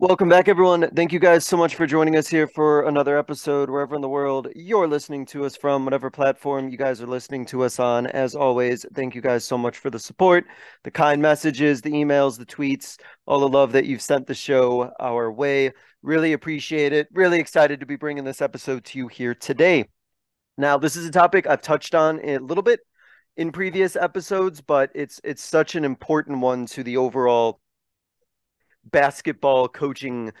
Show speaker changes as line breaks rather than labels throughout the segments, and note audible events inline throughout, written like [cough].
Welcome back, everyone. Thank you guys so much for joining us here for another episode, wherever in the world you're listening to us from, whatever platform you guys are listening to us on. As always, thank you guys so much for the support, the kind messages, the emails, the tweets, all the love that you've sent the show our way. Really appreciate it. Really excited to be bringing this episode to you here today. Now, this is a topic I've touched on a little bit in previous episodes, but it's it's such an important one to the overall basketball coaching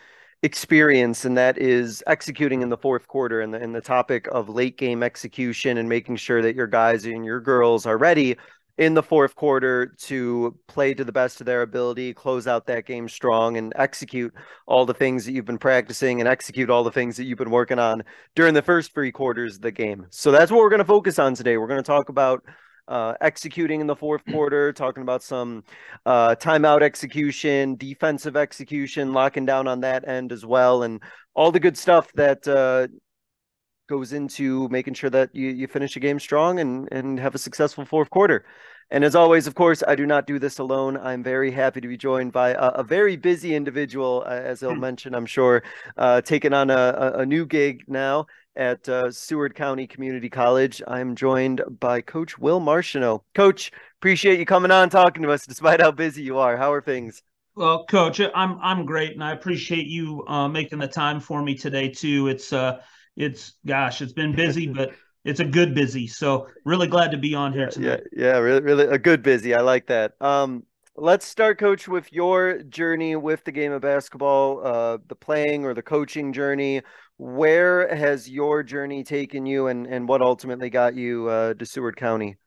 experience and that is executing in the fourth quarter and the, and the topic of late game execution and making sure that your guys and your girls are ready in the fourth quarter to play to the best of their ability, close out that game strong, and execute all the things that you've been practicing and execute all the things that you've been working on during the first three quarters of the game. So that's what we're going to focus on today. We're going to talk about uh, executing in the fourth quarter, talking about some uh, timeout execution, defensive execution, locking down on that end as well, and all the good stuff that uh, goes into making sure that you, you finish a game strong and, and have a successful fourth quarter. And as always, of course, I do not do this alone. I'm very happy to be joined by a, a very busy individual, uh, as he'll hmm. mention, I'm sure, uh, taking on a, a, new gig now at uh, Seward County Community College. I'm joined by Coach Will Marchino. Coach, appreciate you coming on talking to us despite how busy you are. How are things?
Well, Coach, I'm I'm great, and I appreciate you uh, making the time for me today too. It's uh, it's gosh, it's been busy, [laughs] but it's a good busy. So really glad to be on here tonight.
Yeah, yeah, really, really a good busy. I like that. Um, let's start, Coach, with your journey with the game of basketball, uh, the playing or the coaching journey where has your journey taken you and, and what ultimately got you uh, to Seward County?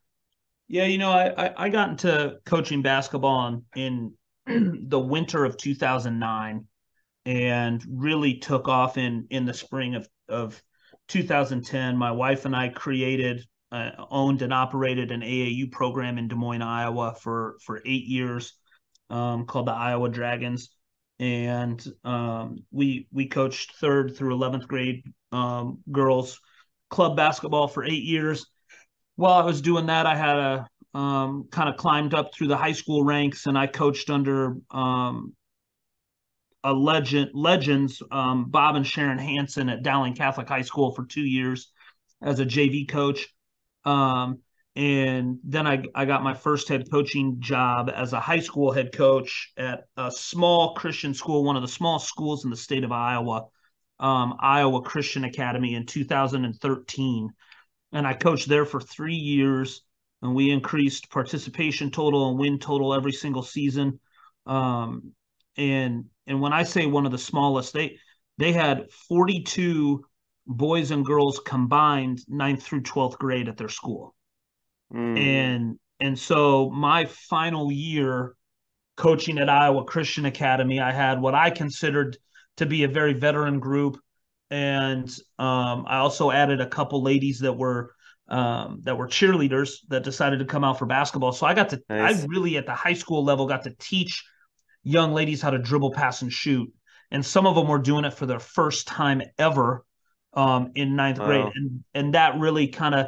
Yeah, you know, I, I got into coaching basketball in, in [clears throat] the winter of 2009 and really took off in, in the spring of, of 2010. My wife and I created, uh, owned and operated an AAU program in Des Moines, Iowa for, for eight years um, called the Iowa Dragons and um, we we coached third through 11th grade um, girls club basketball for eight years. While I was doing that, I had a um, kind of climbed up through the high school ranks, and I coached under um, a legend legends um, Bob and Sharon Hanson at Dowling Catholic High School for two years as a JV coach. Um, and then I, I got my first head coaching job as a high school head coach at a small Christian school, one of the small schools in the state of Iowa, um, Iowa Christian Academy in 2013. And I coached there for three years, and we increased participation total and win total every single season. Um, and and when I say one of the smallest, they they had 42 boys and girls combined, ninth through 12th grade at their school. Mm. And and so my final year coaching at Iowa Christian Academy, I had what I considered to be a very veteran group, and um, I also added a couple ladies that were um, that were cheerleaders that decided to come out for basketball. So I got to nice. I really at the high school level got to teach young ladies how to dribble, pass, and shoot, and some of them were doing it for their first time ever um, in ninth wow. grade, and and that really kind of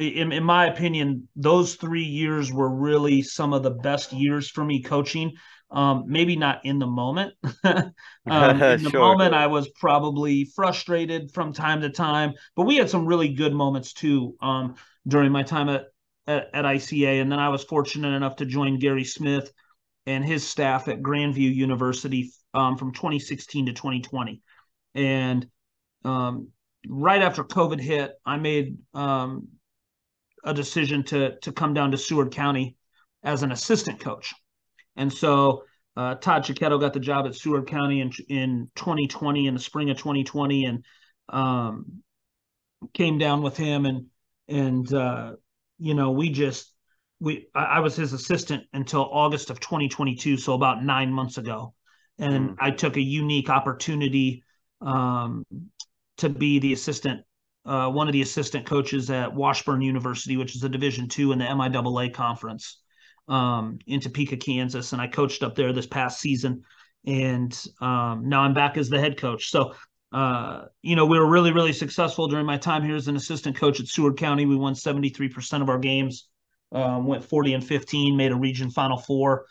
in, in my opinion, those three years were really some of the best years for me coaching. Um, maybe not in the moment. [laughs] um, [laughs] in the sure. moment, I was probably frustrated from time to time, but we had some really good moments too um, during my time at, at, at ICA. And then I was fortunate enough to join Gary Smith and his staff at Grandview University um, from 2016 to 2020. And um, right after COVID hit, I made um, a decision to to come down to Seward County as an assistant coach, and so uh, Todd Chiquetto got the job at Seward County in in 2020 in the spring of 2020, and um, came down with him and and uh, you know we just we I, I, was his assistant until August of 2022, so about nine months ago, and mm. I took a unique opportunity um, to be the assistant, uh, one of the assistant coaches at Washburn University, which is a Division two in the MIAA conference, um, in Topeka, Kansas, and I coached up there this past season, and um, now I'm back as the head coach. So. Uh, you know, we were really, really successful during my time here as an assistant coach at Seward County. We won 73% of our games, um, went 40 and 15, made a region final four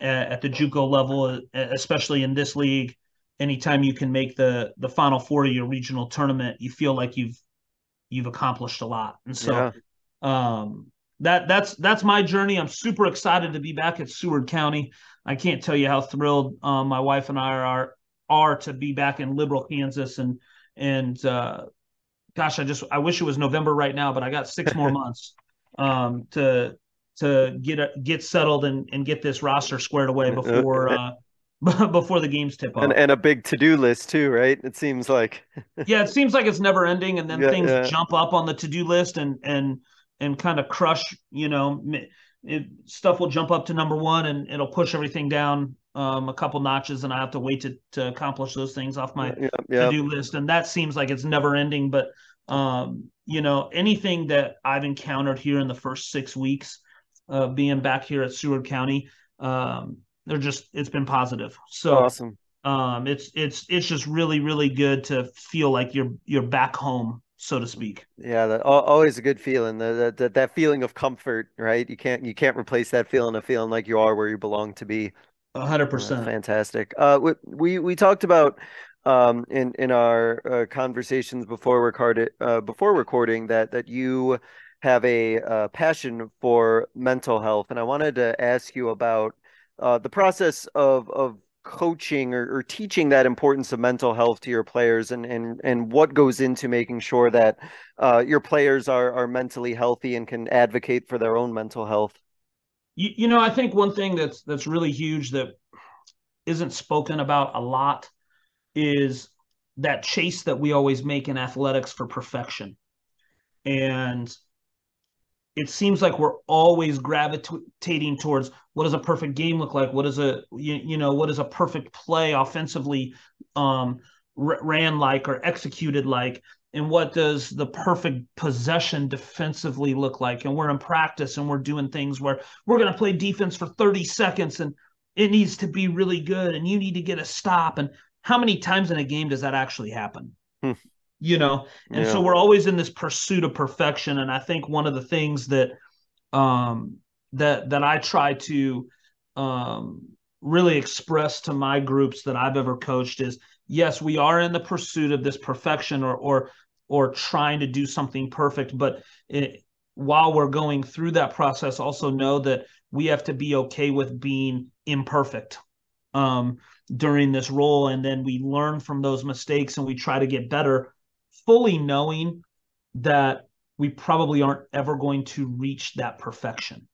at, at the JUCO level, especially in this league anytime you can make the the final four of your regional tournament, you feel like you've you've accomplished a lot. And so yeah. um that that's that's my journey. I'm super excited to be back at Seward County. I can't tell you how thrilled um, my wife and I are are to be back in Liberal, Kansas, and and uh, gosh, I just I wish it was November right now, but I got six more [laughs] months um, to to get a, get settled and, and get this roster squared away [laughs] before uh, [laughs] before the games tip off.
And, and a big to do list too, right? It seems like. [laughs]
yeah, it seems like it's never ending, and then yeah, things yeah. jump up on the to do list and and and kind of crush. You know, it, stuff will jump up to number one, and it'll push everything down um, a couple notches, and I have to wait to to accomplish those things off my yeah, to do list, and that seems like it's never ending. But um, you know, anything that I've encountered here in the first six weeks of being back here at Seward County. Um, they're just it's been positive. So
awesome.
Um, it's it's it's just really really good to feel like you're you're back home, so to speak.
Yeah, that, always a good feeling. That, that that feeling of comfort, right? You can't you can't replace that feeling of feeling like you are where you belong to be.
A hundred percent.
Fantastic. Uh, we, we we talked about um in in our uh, conversations before recorded uh before recording that that you have a uh, passion for mental health, and I wanted to ask you about uh, the process of of coaching or, or, teaching that importance of mental health to your players and and and what goes into making sure that uh, your players are are mentally healthy and can advocate for their own mental health?
You, you know i think one thing that's that's really huge that isn't spoken about a lot is that chase that we always make in athletics for perfection. And it seems like we're always gravitating towards what does a perfect game look like? What is a you, you know what is a perfect play offensively um, ran like or executed like? And what does the perfect possession defensively look like? And we're in practice and we're doing things where we're going to play defense for 30 seconds and it needs to be really good and you need to get a stop. And how many times in a game does that actually happen? Hmm you know? And yeah. so we're always in this pursuit of perfection. And i think one of the things that um that that i try to um really express to my groups that i've ever coached is yes we are in the pursuit of this perfection or or or trying to do something perfect. But it, while we're going through that process also know that we have to be okay with being imperfect um, during this role. And then we learn from those mistakes and we try to get better fully knowing that we probably aren't ever going to reach that perfection.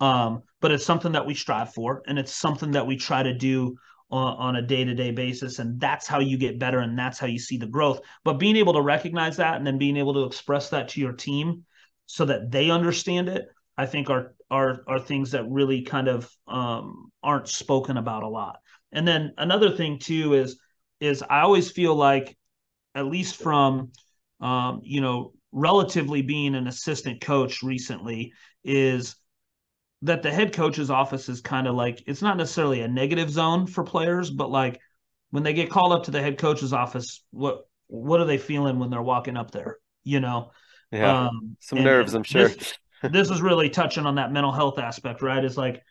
Um, but it's something that we strive for, and it's something that we try to do on, on a day to day basis. And that's how you get better, and that's how you see the growth. But being able to recognize that and then being able to express that to your team so that they understand it, I think are are are things that really kind of um, aren't spoken about a lot. And then another thing too is is I always feel like at least from um, you know relatively being an assistant coach recently is that the head coach's office is kind of like it's not necessarily a negative zone for players but like when they get called up to the head coach's office what what are they feeling when they're walking up there you know?
Yeah. Um, some nerves i'm sure.
this, [laughs] this is really touching on that mental health aspect right? It's like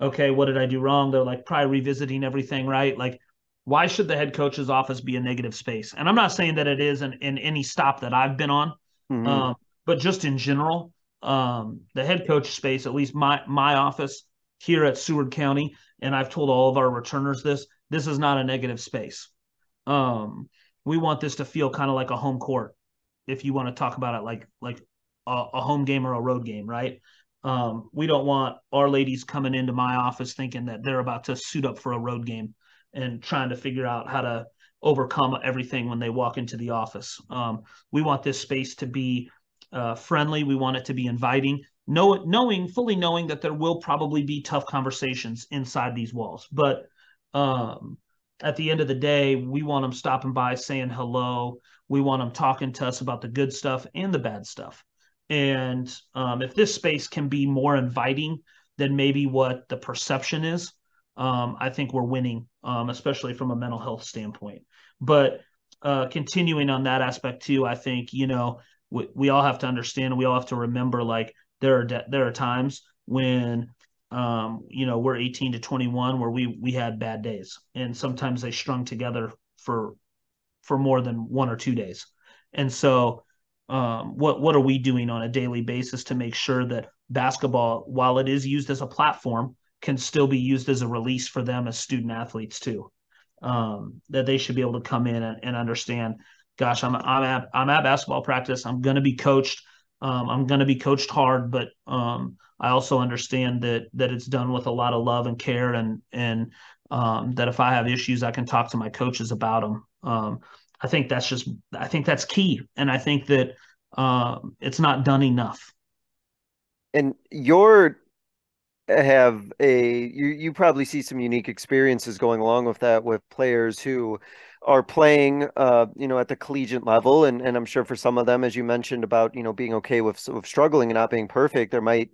okay what did i do wrong? They're like probably revisiting everything right? Like why should the head coach's office be a negative space? And I'm not saying that it is in, in any stop that I've been on, mm-hmm. um, but just in general, um, the head coach space, at least my my office here at Seward County, and I've told all of our returners this: this is not a negative space. Um, we want this to feel kind of like a home court, if you want to talk about it like like a, a home game or a road game, right? Um, we don't want our ladies coming into my office thinking that they're about to suit up for a road game and trying to figure out how to overcome everything when they walk into the office. Um, we want this space to be uh, friendly. We want it to be inviting, know, knowing fully knowing that there will probably be tough conversations inside these walls, but um, at the end of the day, we want them stopping by, saying hello. We want them talking to us about the good stuff and the bad stuff. And um, if this space can be more inviting than maybe what the perception is, um, I think we're winning, um, especially from a mental health standpoint. But uh, continuing on that aspect too, I think you know we, we all have to understand, we all have to remember, like there are de- there are times when um, you know we're 18 to 21 where we we had bad days, and sometimes they strung together for for more than one or two days, and so. Um, what what are we doing on a daily basis to make sure that basketball, while it is used as a platform, can still be used as a release for them as student athletes too. Um, that they should be able to come in and, and, understand. Gosh, I'm I'm at I'm at basketball practice. I'm going to be coached. Um, I'm going to be coached hard, but um, I also understand that that it's done with a lot of love and care, and and um, that if I have issues, I can talk to my coaches about them. Um, I think that's just I think that's key, and I think that uh, it's not done enough.
And your have a you you probably see some unique experiences going along with that with players who are playing uh you know at the collegiate level and and I'm sure for some of them as you mentioned about you know being okay with, with struggling and not being perfect there might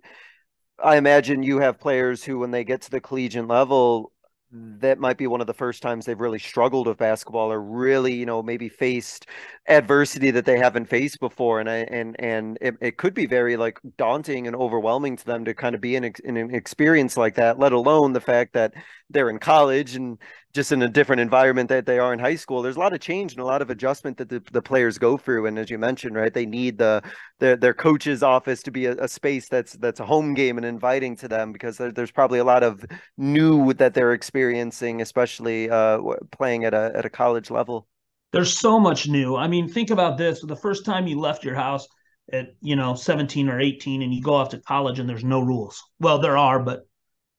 I imagine you have players who when they get to the collegiate level that might be one of the first times they've really struggled with basketball or really you know maybe faced adversity that they haven't faced before. And I, and and it, it could be very like daunting and overwhelming to them to kind of be in, in an experience like that let alone the fact that they're in college and just in a different environment that they are in high school. There's a lot of change and a lot of adjustment that the, the players go through. And as you mentioned, right, they need the their their coach's office to be a, a space that's that's a home game and inviting to them because there, there's probably a lot of new that they're experiencing, especially uh, playing at a at a college level.
There's so much new. I mean, think about this: the first time you left your house at you know 17 or 18, and you go off to college, and there's no rules. Well, there are, but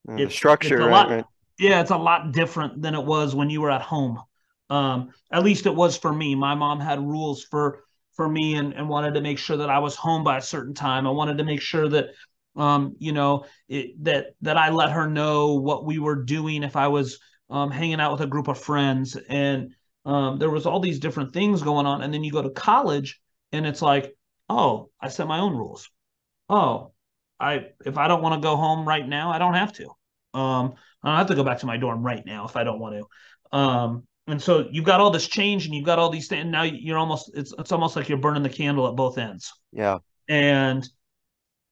mm, the structure, right, lot, right?
Yeah, it's a lot different than it was when you were at home. Um, at least it was for me. My mom had rules for for me and, and wanted to make sure that I was home by a certain time. I wanted to make sure that um, you know, it, that that I let her know what we were doing if I was um, hanging out with a group of friends, and um, there was all these different things going on. And then you go to college, and it's like, oh, I set my own rules. Oh, I if I don't want to go home right now, I don't have to. I don't have to go back to my dorm right now if I don't want to. Um, and so you've got all this change and you've got all these things. And now you're almost it's it's almost like you're burning the candle at both ends.
Yeah.
And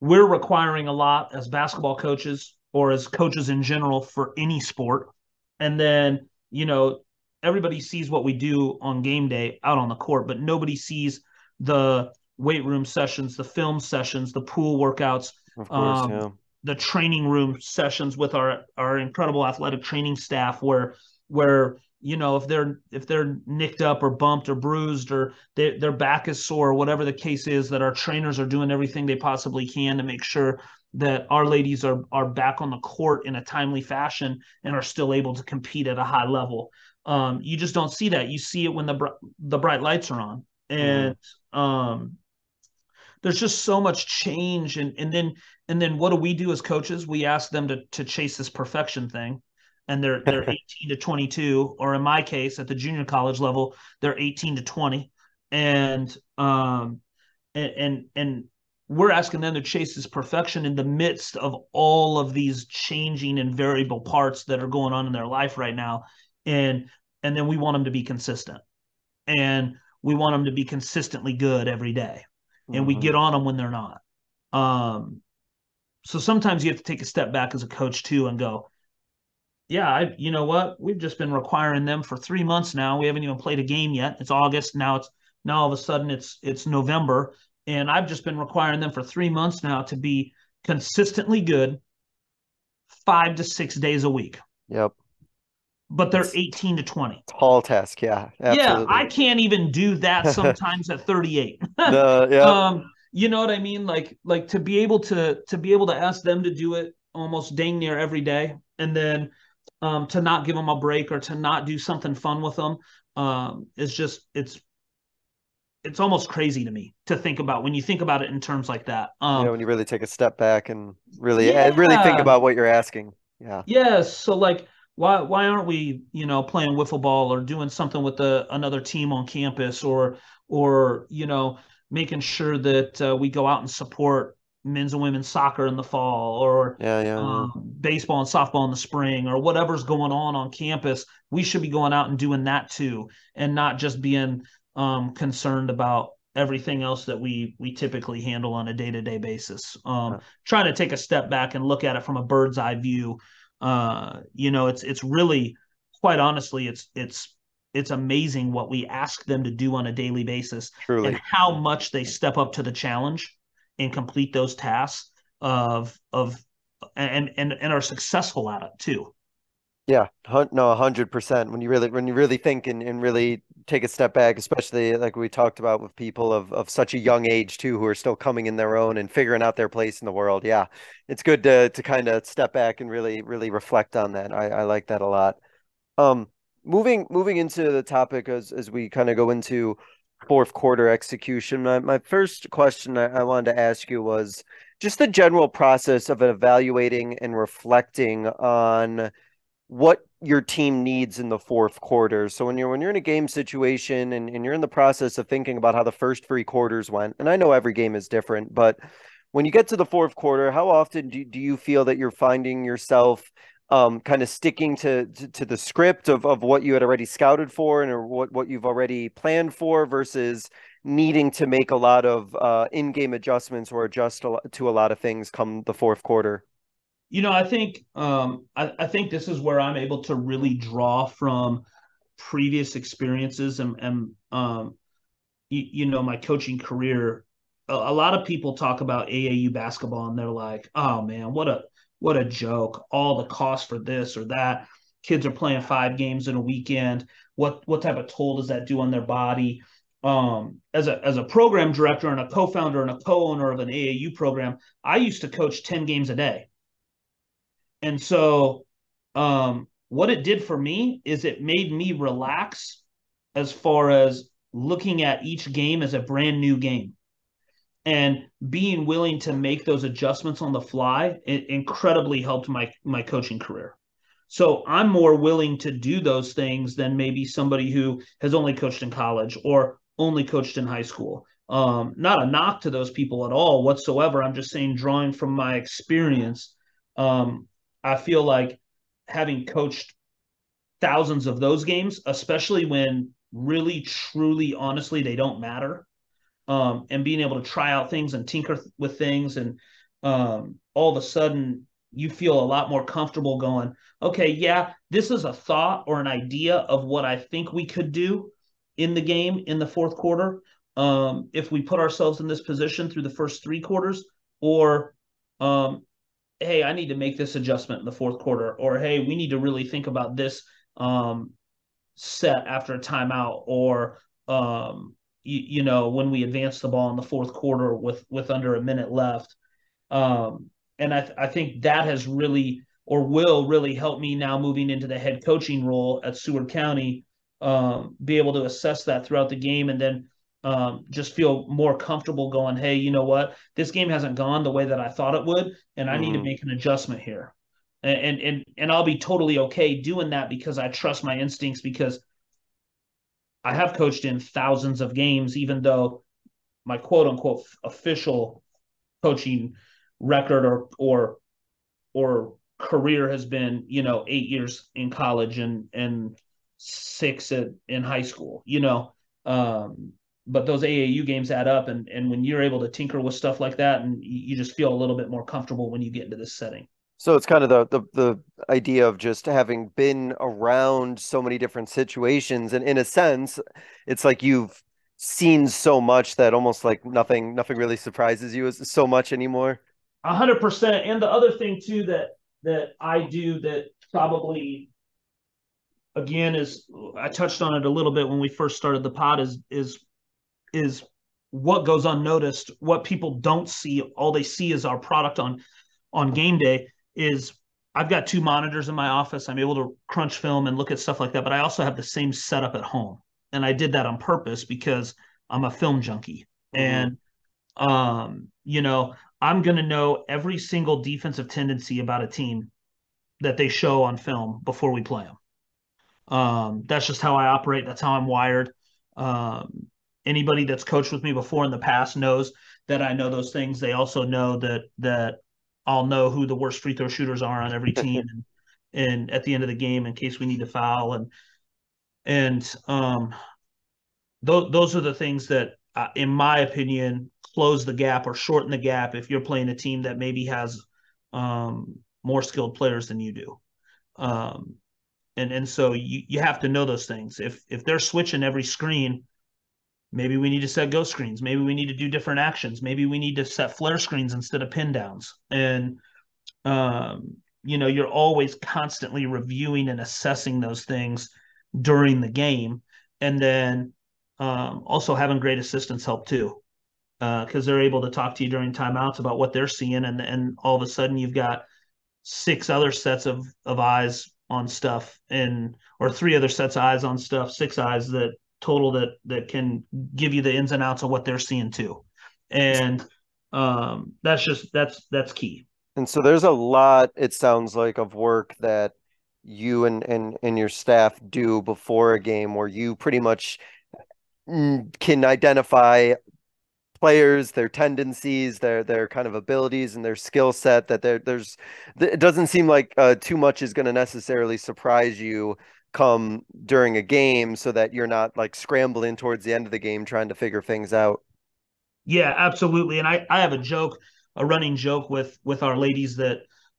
we're requiring a lot as basketball coaches or as coaches in general for any sport. And then, you know, everybody sees what we do on game day out on the court, but nobody sees the weight room sessions, the film sessions, the pool workouts,
of course, um, yeah
the training room sessions with our our incredible athletic training staff where where you know if they're if they're nicked up or bumped or bruised or they, their back is sore whatever the case is that our trainers are doing everything they possibly can to make sure that our ladies are are back on the court in a timely fashion and are still able to compete at a high level. Um, you just don't see that. You see it when the the bright lights are on. And mm. um, there's just so much change and and then and then what do we do as coaches? We ask them to to chase this perfection thing. And they're they're [laughs] 18 to 22 or in my case at the junior college level they're 18 to 20 and um and and, and we're asking them to chase this perfection in the midst of all of these changing and variable parts that are going on in their life right now. And and then we want them to be consistent. And we want them to be consistently good every day. And mm-hmm. we get on them when they're not. Um, so sometimes you have to take a step back as a coach too and go, yeah, I, you know what? We've just been requiring them for three months now. We haven't even played a game yet. It's August now. It's now all of a sudden it's it's November, and I've just been requiring them for three months now to be consistently good, five to six days a week.
Yep
but they're 18 to 20.
Tall task, yeah.
Absolutely. Yeah, I can't even do that [laughs] sometimes at 38. the, [laughs] yeah. Um, you know what I mean? Like like to be able to to be able to ask them to do it almost dang near every day and then um, to not give them a break or to not do something fun with them um, is just it's it's almost crazy to me to think about when you think about it in terms like that.
Um, yeah, when you really take a step back and really yeah. really think about what you're asking. Yeah.
Yes. So like why why aren't we you know playing wiffle ball or doing something with the another team on campus or or you know making sure that uh, we go out and support men's and women's soccer in the fall or
yeah, yeah,
um, yeah. baseball and softball in the spring or whatever's going on on campus we should be going out and doing that too and not just being um, concerned about everything else that we we typically handle on a day-to-day basis um, yeah. trying to take a step back and look at it from a bird's eye view uh, you know, it's it's really quite honestly, it's it's it's amazing what we ask them to do on a daily basis
Truly.
and how much they step up to the challenge and complete those tasks of of and and and are successful at it too.
Yeah, no, hundred percent. When you really, when you really think and, and really take a step back, especially like we talked about with people of, of such a young age too, who are still coming in their own and figuring out their place in the world. Yeah, it's good to to kind of step back and really, really reflect on that. I, I like that a lot. Um, moving moving into the topic as as we kind of go into fourth quarter execution. My my first question I, I wanted to ask you was just the general process of evaluating and reflecting on what your team needs in the fourth quarter. So when you're when you're in a game situation and, and you're in the process of thinking about how the first three quarters went, and I know every game is different, but when you get to the fourth quarter, how often do, do you feel that you're finding yourself um, kind of sticking to, to, to the script of, of what you had already scouted for and or what, what you've already planned for versus needing to make a lot of uh, in-game adjustments or adjust to a lot of things come the fourth quarter?
You know, I think um, I, I think this is where I'm able to really draw from previous experiences and, and um, you, you know, my coaching career. A, a lot of people talk about AAU basketball and they're like, "Oh man, what a what a joke! All the cost for this or that. Kids are playing five games in a weekend. What what type of toll does that do on their body?" Um, as a as a program director and a co-founder and a co-owner of an AAU program, I used to coach ten games a day. And so, um, what it did for me is it made me relax as far as looking at each game as a brand new game and being willing to make those adjustments on the fly it incredibly helped my my coaching career. So i'm more willing to do those things than maybe somebody who has only coached in college or only coached in high school. Um, not a knock to those people at all whatsoever. I'm just saying drawing from my experience um, I feel like having coached thousands of those games, especially when really, truly, honestly, they don't matter, um, and being able to try out things and tinker with things, and um, all of a sudden you feel a lot more comfortable going, okay, yeah, this is a thought or an idea of what I think we could do in the game in the fourth quarter. Um, if we put ourselves in this position through the first three quarters, or um, hey, I need to make this adjustment in the fourth quarter, or hey, we need to really think about this um, set after a timeout, or um, you, you, know when we advanced the ball in the fourth quarter with with under a minute left. Um, and I, th- I think that has really or will really help me now moving into the head coaching role at Seward County, um, be able to assess that throughout the game and then um, just feel more comfortable going, hey, you know what? This game hasn't gone the way that I thought it would, and I mm-hmm. need to mm-hmm. make an adjustment here. And, and and I'll be totally okay doing that because I trust my instincts because I have coached in thousands of games, even though my quote unquote official coaching record or or or career has been, you know, eight years in college and and six at, in high school, you know. Um, but those AAU games add up, and and when you're able to tinker with stuff like that, and you just feel a little bit more comfortable when you get into this setting.
So it's kind of the, the the idea of just having been around so many different situations, and in a sense, it's like you've seen so much that almost like nothing nothing really surprises you as so much anymore.
A hundred percent. And the other thing too that that I do that probably again is I touched on it a little bit when we first started the pod is is is what goes unnoticed what people don't see all they see is our product on on game day is i've got two monitors in my office i'm able to crunch film and look at stuff like that but i also have the same setup at home and i did that on purpose because i'm a film junkie mm-hmm. and um you know i'm going to know every single defensive tendency about a team that they show on film before we play them. Um, that's just how I operate. That's how I'm wired. Um, anybody that's coached with me before in the past knows that I know those things. They also know that that I'll know who the worst free throw shooters are on every team, [laughs] and, and at the end of the game, in case we need to foul, and and um, th- those are the things that, uh, in my opinion, close the gap or shorten the gap if you're playing a team that maybe has um, more skilled players than you do. Um, and and so you, you have to know those things. If if they're switching every screen, maybe we need to set ghost screens. Maybe we need to do different actions. Maybe we need to set flare screens instead of pin downs. And um, you know, you're always constantly reviewing and assessing those things during the game, and then um, also having great assistants help too, because uh, they're able to talk to you during timeouts about what they're seeing, and and all of a sudden you've got six other sets of of eyes on stuff and or three other sets of eyes on stuff, six eyes that total that that can give you the ins and outs of what they're seeing too. And um that's just that's that's key.
And so there's a lot it sounds like of work that you and and and your staff do before a game where you pretty much mm, can identify players, their tendencies, their their kind of abilities and their skill set. That there there's it doesn't seem like uh, too much is going to necessarily surprise you come during a game, so that you're not like scrambling towards the end of the game trying to figure things out.
Yeah, absolutely. And I I have a joke, a running joke with with our ladies that.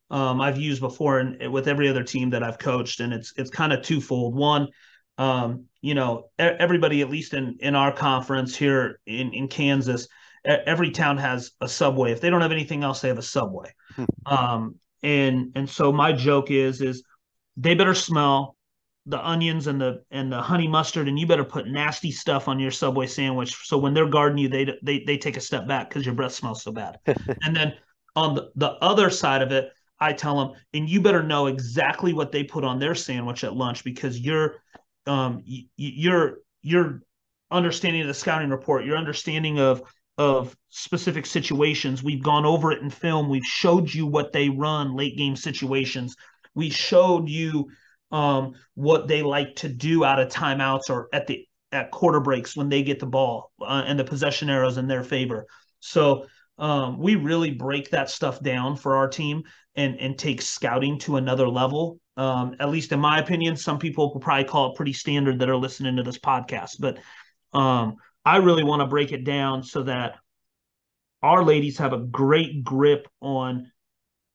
Um, I've used before and with every other team that I've coached, and it's it's kind of twofold. One, um, you know, everybody, at least in in our conference here in in Kansas, every town has a subway. If they don't have anything else, they have a subway. Hmm. um, and and so my joke is is they better smell the onions and the and the honey mustard, and you better put nasty stuff on your subway sandwich. So when they're guarding you, they they they take a step back because your breath smells so bad. [laughs] and then on the, the other side of it, I tell them, and you better know exactly what they put on their sandwich at lunch because you're um, y- your your understanding of the scouting report, your understanding of of specific situations. We've gone over it in film. We've showed you what they run late game situations. We showed you um, what they like to do out of timeouts or at the at quarter breaks when they get the ball uh, and the possession arrows in their favor. So um, we really break that stuff down for our team and and take scouting to another level. Um, at least in my opinion, some people will probably call it pretty standard that are listening to this podcast, but um, I really want to break it down so that our ladies have a great grip on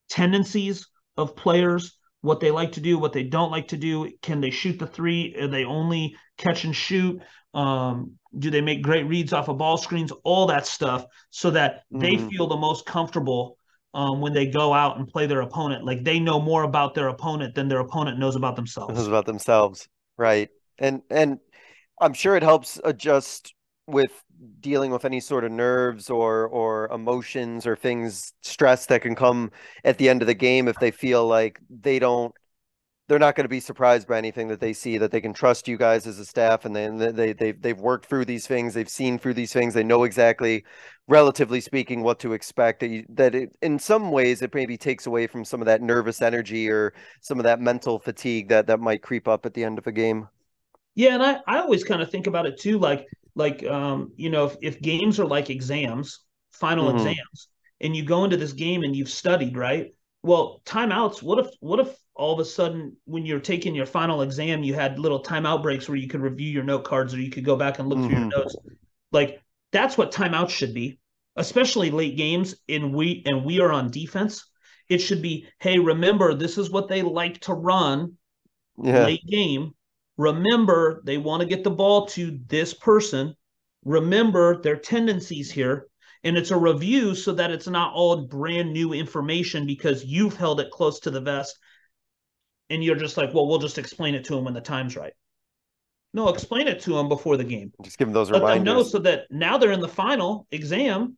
tendencies of players, what they like to do, what they don't like to do. Can they shoot the three? Are they only catch and shoot? Um, do they make great reads off of ball screens? All that stuff, so that they mm. feel the most comfortable um, when they go out and play their opponent. Like they know more about their opponent than their opponent knows about themselves.
Knows about themselves, right? And and I'm sure it helps adjust with dealing with any sort of nerves or or emotions or things stress that can come at the end of the game if they feel like they don't they're not going to be surprised by anything that they see that they can trust you guys as a staff and then they, they they've worked through these things they've seen through these things they know exactly relatively speaking what to expect that, you, that it, in some ways it maybe takes away from some of that nervous energy or some of that mental fatigue that that might creep up at the end of a game.
Yeah and i i always kind of think about it too like like um you know if, if games are like exams final mm-hmm. exams and you go into this game and you've studied right well timeouts what if what if all of a sudden when you're taking your final exam you had little timeout breaks where you could review your note cards or you could go back and look mm-hmm. through your mm-hmm. notes like that's what timeouts should be especially late games and we and we are on defense it should be hey remember this is what they like to run yeah. late game remember they want to get the ball to this person remember their tendencies here and it's a review so that it's not all brand new information because you've held it close to the vest and you're just like, well, we'll just explain it to them when the time's right. No, explain it to them before the game.
Just give them those Let reminders.
Them know so that now they're in the final exam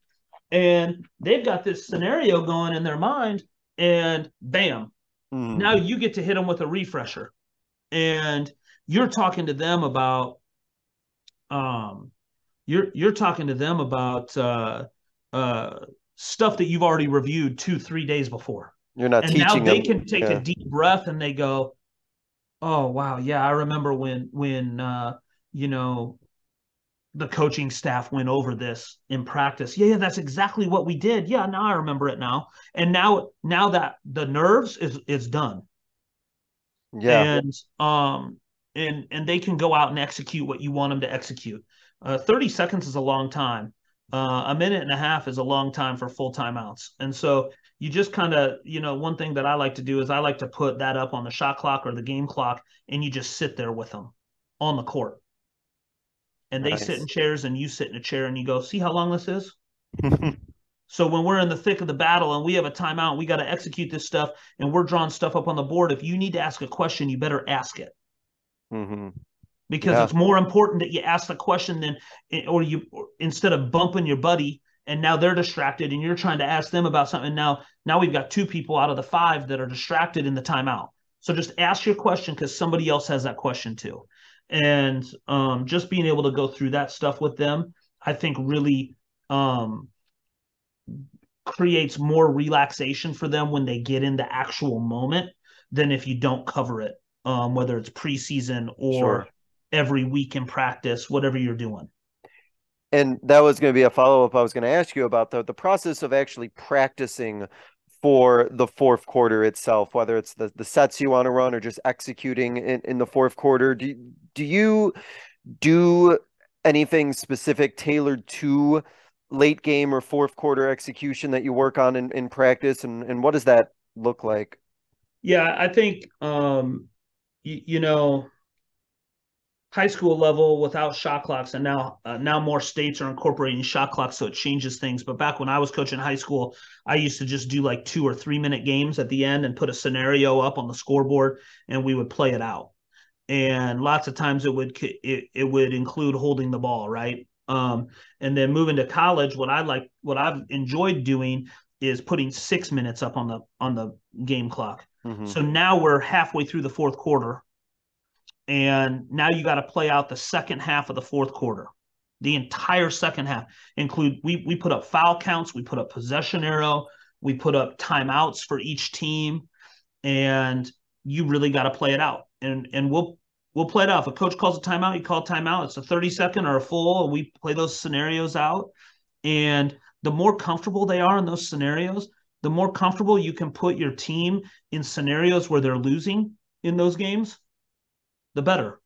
and they've got this scenario going in their mind, and bam, mm. now you get to hit them with a refresher, and you're talking to them about, um, you're you're talking to them about uh, uh, stuff that you've already reviewed two three days before
You're not
and now they
them.
can take
yeah.
a deep breath and they go, "Oh wow, yeah, I remember when when uh, you know the coaching staff went over this in practice. Yeah, yeah, that's exactly what we did. Yeah, now I remember it now. And now now that the nerves is is done.
Yeah.
And um and and they can go out and execute what you want them to execute. Uh, 30 seconds is a long time. Uh, a minute and a half is a long time for full timeouts. And so you just kind of, you know, one thing that I like to do is I like to put that up on the shot clock or the game clock and you just sit there with them on the court. And they
Nice.
sit in chairs and you sit in a chair and you go, see how long this is? [laughs] So when we're in the thick of the battle and we have a timeout, we got to execute this stuff and we're drawing stuff up on the board. If you need to ask a question, you better ask it
hmm
because
Yeah.
it's more important that you ask the question than or you or instead of bumping your buddy and now they're distracted and you're trying to ask them about something now now we've got two people out of the five that are distracted in the timeout. So just ask your question because somebody else has that question too. And um, just being able to go through that stuff with them i think really um, creates more relaxation for them when they get in the actual moment than if you don't cover it um, whether it's preseason or
Sure.
every week in practice, whatever you're doing.
And that was going to be a follow up I was going to ask you about the the process of actually practicing for the fourth quarter itself, whether it's the, the sets you want to run or just executing in, in the fourth quarter. Do do you do anything specific tailored to late game or fourth quarter execution that you work on in, in practice and, and what does that look like?
Yeah, I think um, you, you know, high school level without shot clocks, and now uh, now more states are incorporating shot clocks, so it changes things. But back when I was coaching high school, I used to just do like two or three minute games at the end and put a scenario up on the scoreboard, and we would play it out. And lots of times it would it, it would include holding the ball, right? Um, and then moving to college, what I like, what I've enjoyed doing is putting six minutes up on the on the game clock.
Mhm.
So now we're halfway through the fourth quarter, and now you got to play out the second half of the fourth quarter, the entire second half. Include we we put up foul counts, we put up possession arrow, we put up timeouts for each team, and you really got to play it out. And and we'll we'll play it out. If a coach calls a timeout, you call timeout. It's a thirty second or a full, and we play those scenarios out. And the more comfortable they are in those scenarios, the more comfortable you can put your team in scenarios where they're losing in those games, the better.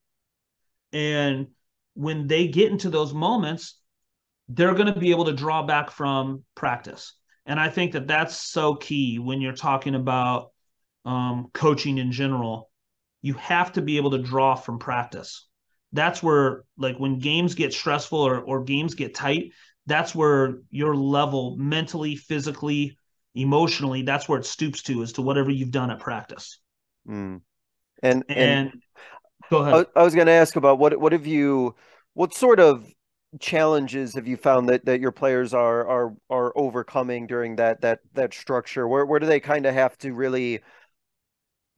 And when they get into those moments, they're going to be able to draw back from practice. And I think that that's so key when you're talking about um, coaching in general. You have to be able to draw from practice. That's where, like, when games get stressful or, or games get tight, that's where your level mentally, physically, emotionally, that's where it stoops to, as to whatever you've done at practice.
Mm. And and
And go ahead.
I, I was going to ask about what what have you what sort of challenges have you found that that your players are are are overcoming during that that that structure? Where where do they kind of have to really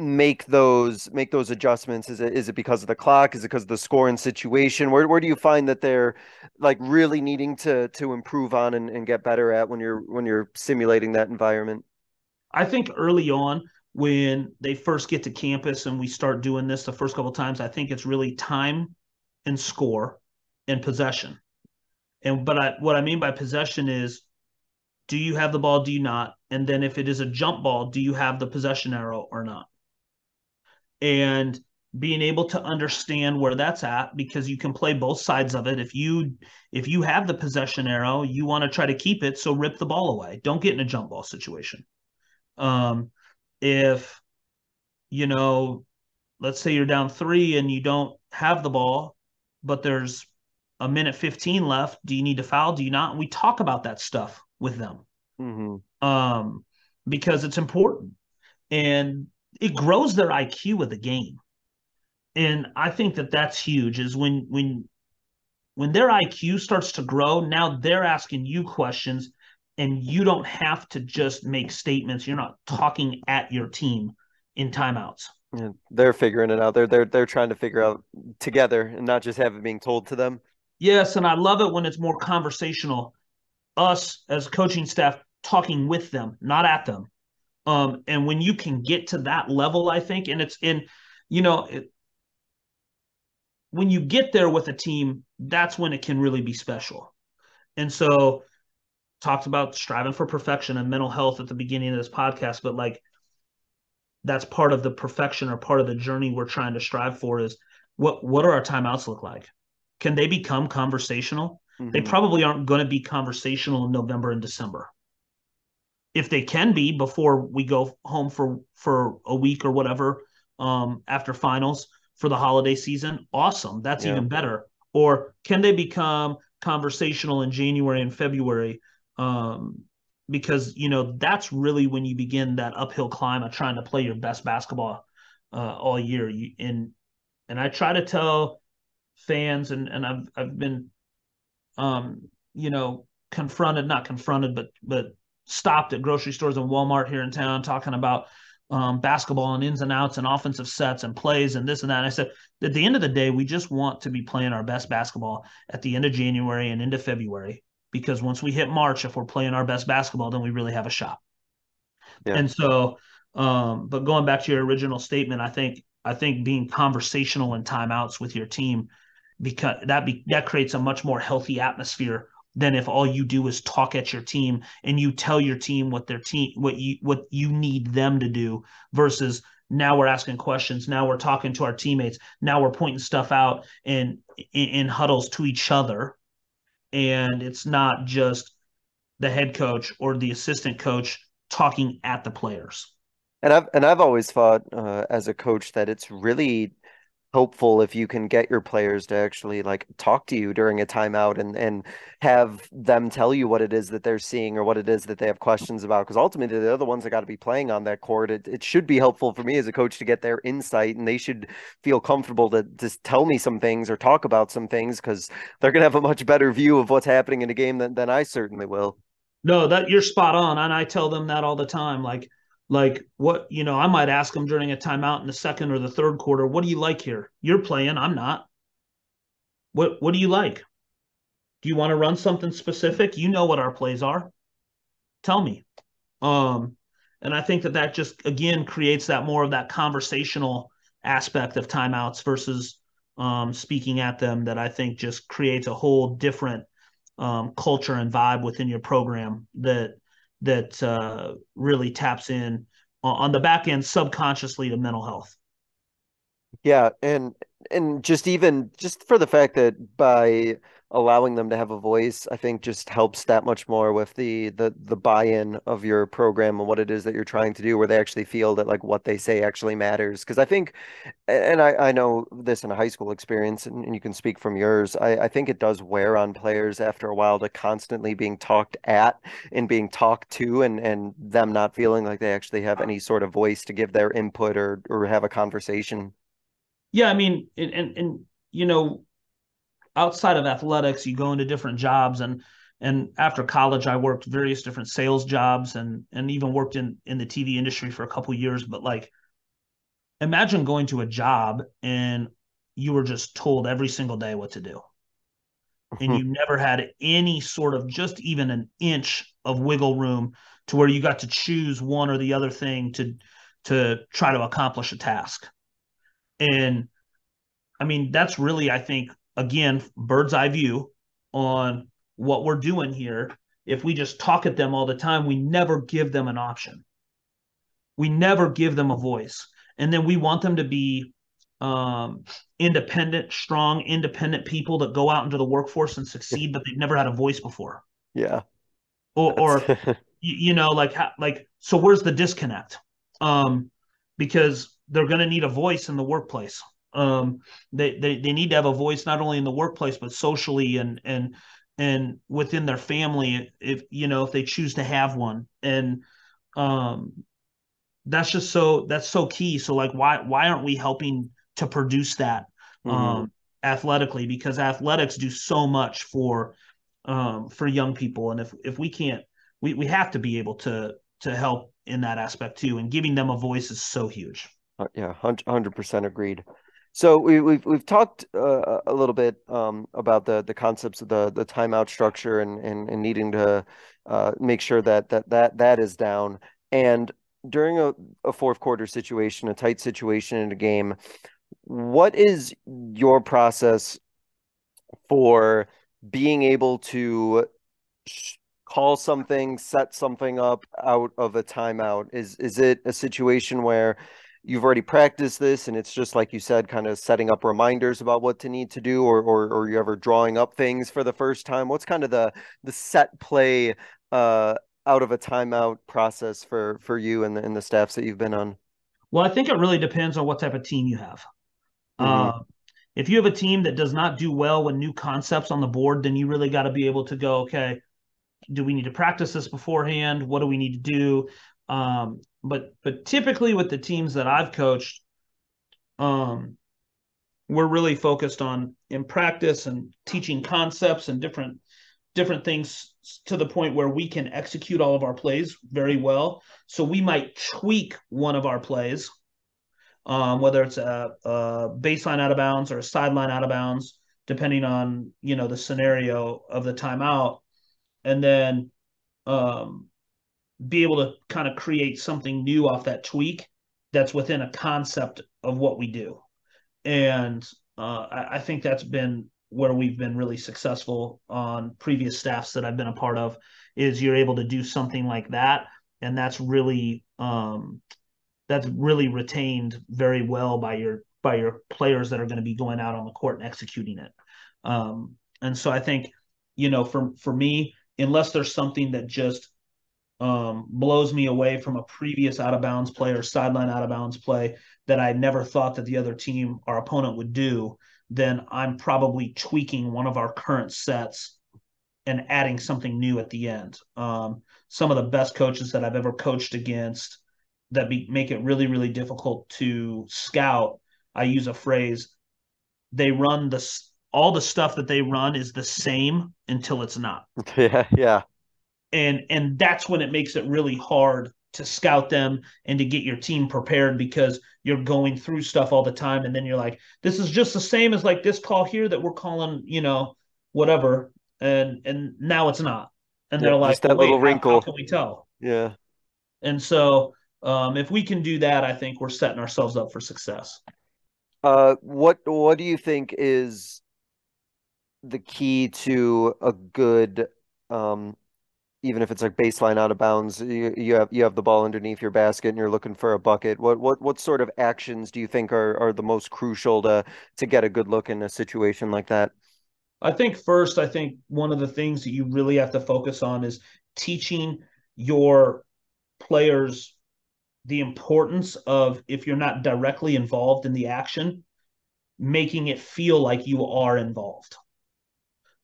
make those make those adjustments? Is it is it because of the clock? Is it because of the score and situation? Where where do you find that they're like really needing to to improve on and, and get better at when you're when you're simulating that environment?
I think early on when they first get to campus and we start doing this the first couple times, I think it's really time and score and possession. And but I, what I mean by possession is do you have the ball, do you not? And then if it is a jump ball, do you have the possession arrow or not? And being able to understand where that's at because you can play both sides of it. If you if you have the possession arrow, you want to try to keep it, so rip the ball away. Don't get in a jump ball situation. Um, if you know, let's say you're down three and you don't have the ball, but there's a minute 15 left. Do you need to foul? Do you not? We talk about that stuff with them
hmm
um, because it's important and it grows their IQ of the game. And I think that that's huge. Is when when when their IQ starts to grow, now they're asking you questions, and you don't have to just make statements. You're not talking at your team in timeouts.
Yeah, they're figuring it out. They're they're they're trying to figure out together and not just have it being told to them.
Yes, and I love it when it's more conversational. Us as coaching staff talking with them, not at them. Um, and when you can get to that level, I think, and it's in, you know, it, when you get there with a team, that's when it can really be special. And so, talked about striving for perfection and mental health at the beginning of this podcast, but like that's part of the perfection or part of the journey we're trying to strive for is what what are our timeouts look like? Can they become conversational? Mm-hmm. They probably aren't going to be conversational in November and December. If they can be before we go home for for a week or whatever um, after finals for the holiday season, awesome. That's yeah. even better. Or can they become conversational in January and February? Um, because you know that's really when you begin that uphill climb of trying to play your best basketball uh, all year. You, and and I try to tell fans, and and I've I've been, um, you know, confronted, not confronted, but but stopped at grocery stores and Walmart here in town talking about um, basketball and ins and outs and offensive sets and plays and this and that. And I said, at the end of the day, we just want to be playing our best basketball at the end of January and into February because once we hit March, if we're playing our best basketball, then we really have a shot. Yeah. And so, um, but going back to your original statement, I think I think being conversational in timeouts with your team because that be that creates a much more healthy atmosphere than if all you do is talk at your team and you tell your team what their team what you what you need them to do versus now we're asking questions now we're talking to our teammates now we're pointing stuff out in in, in huddles to each other and it's not just the head coach or the assistant coach talking at the players.
And I've and I've always thought uh, as a coach that it's really hopeful if you can get your players to actually like talk to you during a timeout and and have them tell you what it is that they're seeing or what it is that they have questions about because ultimately they're the ones that got to be playing on that court. It, it should be helpful for me as a coach to get their insight and they should feel comfortable to just tell me some things or talk about some things because they're going to have a much better view of what's happening in a game than, than i certainly will.
No that you're spot on and i tell them that all the time like like what you know i might ask them during a timeout in the second or the third quarter what do you like here? You're playing i'm not. What what do you like? Do you want to run something specific? You know what our plays are. Tell me. Um and i think that that just again creates that more of that conversational aspect of timeouts versus um speaking at them that i think just creates a whole different um culture and vibe within your program that that uh, really taps in on the back end subconsciously to mental health.
Yeah, and and just even just for the fact that by allowing them to have a voice, I think just helps that much more with the the the buy-in of your program and what it is that you're trying to do, where they actually feel that like what they say actually matters. Because I think, and I I know this in a high school experience, and, and you can speak from yours. I I think it does wear on players after a while to constantly being talked at and being talked to, and and them not feeling like they actually have any sort of voice to give their input or or have a conversation.
Yeah, I mean, and and, and you know outside of athletics, you go into different jobs and and after college I worked various different sales jobs and and even worked in in the TV industry for a couple years but like imagine going to a job and you were just told every single day what to do. And you [laughs] never had any sort of just even an inch of wiggle room to where you got to choose one or the other thing to to try to accomplish a task. And i mean that's really i think again, bird's eye view on what we're doing here. If we just talk at them all the time, we never give them an option. We never give them a voice. And then we want them to be um, independent, strong, independent people that go out into the workforce and succeed, but they've never had a voice before.
Yeah.
Or, or [laughs] you know, like, like, so where's the disconnect? Um, because they're going to need a voice in the workplace um, they, they they need to have a voice not only in the workplace but socially and and and within their family if you know if they choose to have one. And um that's just so that's so key. So like why why aren't we helping to produce that mm-hmm. um athletically? Because athletics do so much for um for young people. And if if we can't we we have to be able to to help in that aspect too. And giving them a voice is so huge.
Uh, yeah 100% agreed so we, we've we've talked uh, a little bit um, about the the concepts of the the timeout structure and and, and needing to uh, make sure that that that that is down. And during a, a fourth quarter situation, a tight situation in a game, what is your process for being able to call something, set something up out of a timeout? Is is it a situation where you've already practiced this and it's just like you said, kind of setting up reminders about what to need to do, or or, or you ever drawing up things for the first time? What's kind of the the set play uh, out of a timeout process for for you and the, and the staffs that you've been on?
Well, I think it really depends on what type of team you have. Mm-hmm. Uh, if you have a team that does not do well with new concepts on the board, then you really got to be able to go, okay, do we need to practice this beforehand? What do we need to do? Um, but but typically with the teams that I've coached, um, we're really focused on in practice and teaching concepts and different different things to the point where we can execute all of our plays very well. So we might tweak one of our plays, um, whether it's a, a baseline out of bounds or a sideline out of bounds, depending on you know the scenario of the timeout, and then um, be able to kind of create something new off that tweak that's within a concept of what we do. And uh, I, I, think that's been where we've been really successful on previous staffs that I've been a part of is you're able to do something like that. And that's really um, that's really retained very well by your by your players that are going to be going out on the court and executing it. Um, and so I think, you know, for for me, unless there's something that just um, blows me away from a previous out of bounds play or sideline out of bounds play that I never thought that the other team, our opponent, would do, then I'm probably tweaking one of our current sets and adding something new at the end. Um, some of the best coaches that I've ever coached against that be, make it really, really difficult to scout. I use a phrase: they run the all the stuff that they run is the same until it's not. [laughs]
Yeah, yeah
and and that's when it makes it really hard to scout them and to get your team prepared because you're going through stuff all the time. And then you're like this is just the same as like this call here that we're calling you know whatever. And and now it's not. And they're like
that little wrinkle how,
how can we tell?
Yeah.
And so um, if we can do that i think we're setting ourselves up for success.
Uh what what do you think is the key to a good um even if it's like baseline out of bounds, you, you have you have the ball underneath your basket and you're looking for a bucket. What what what sort of actions do you think are are the most crucial to to get a good look in a situation like that?
I think first, I think one of the things that you really have to focus on is teaching your players the importance of if you're not directly involved in the action, making it feel like you are involved.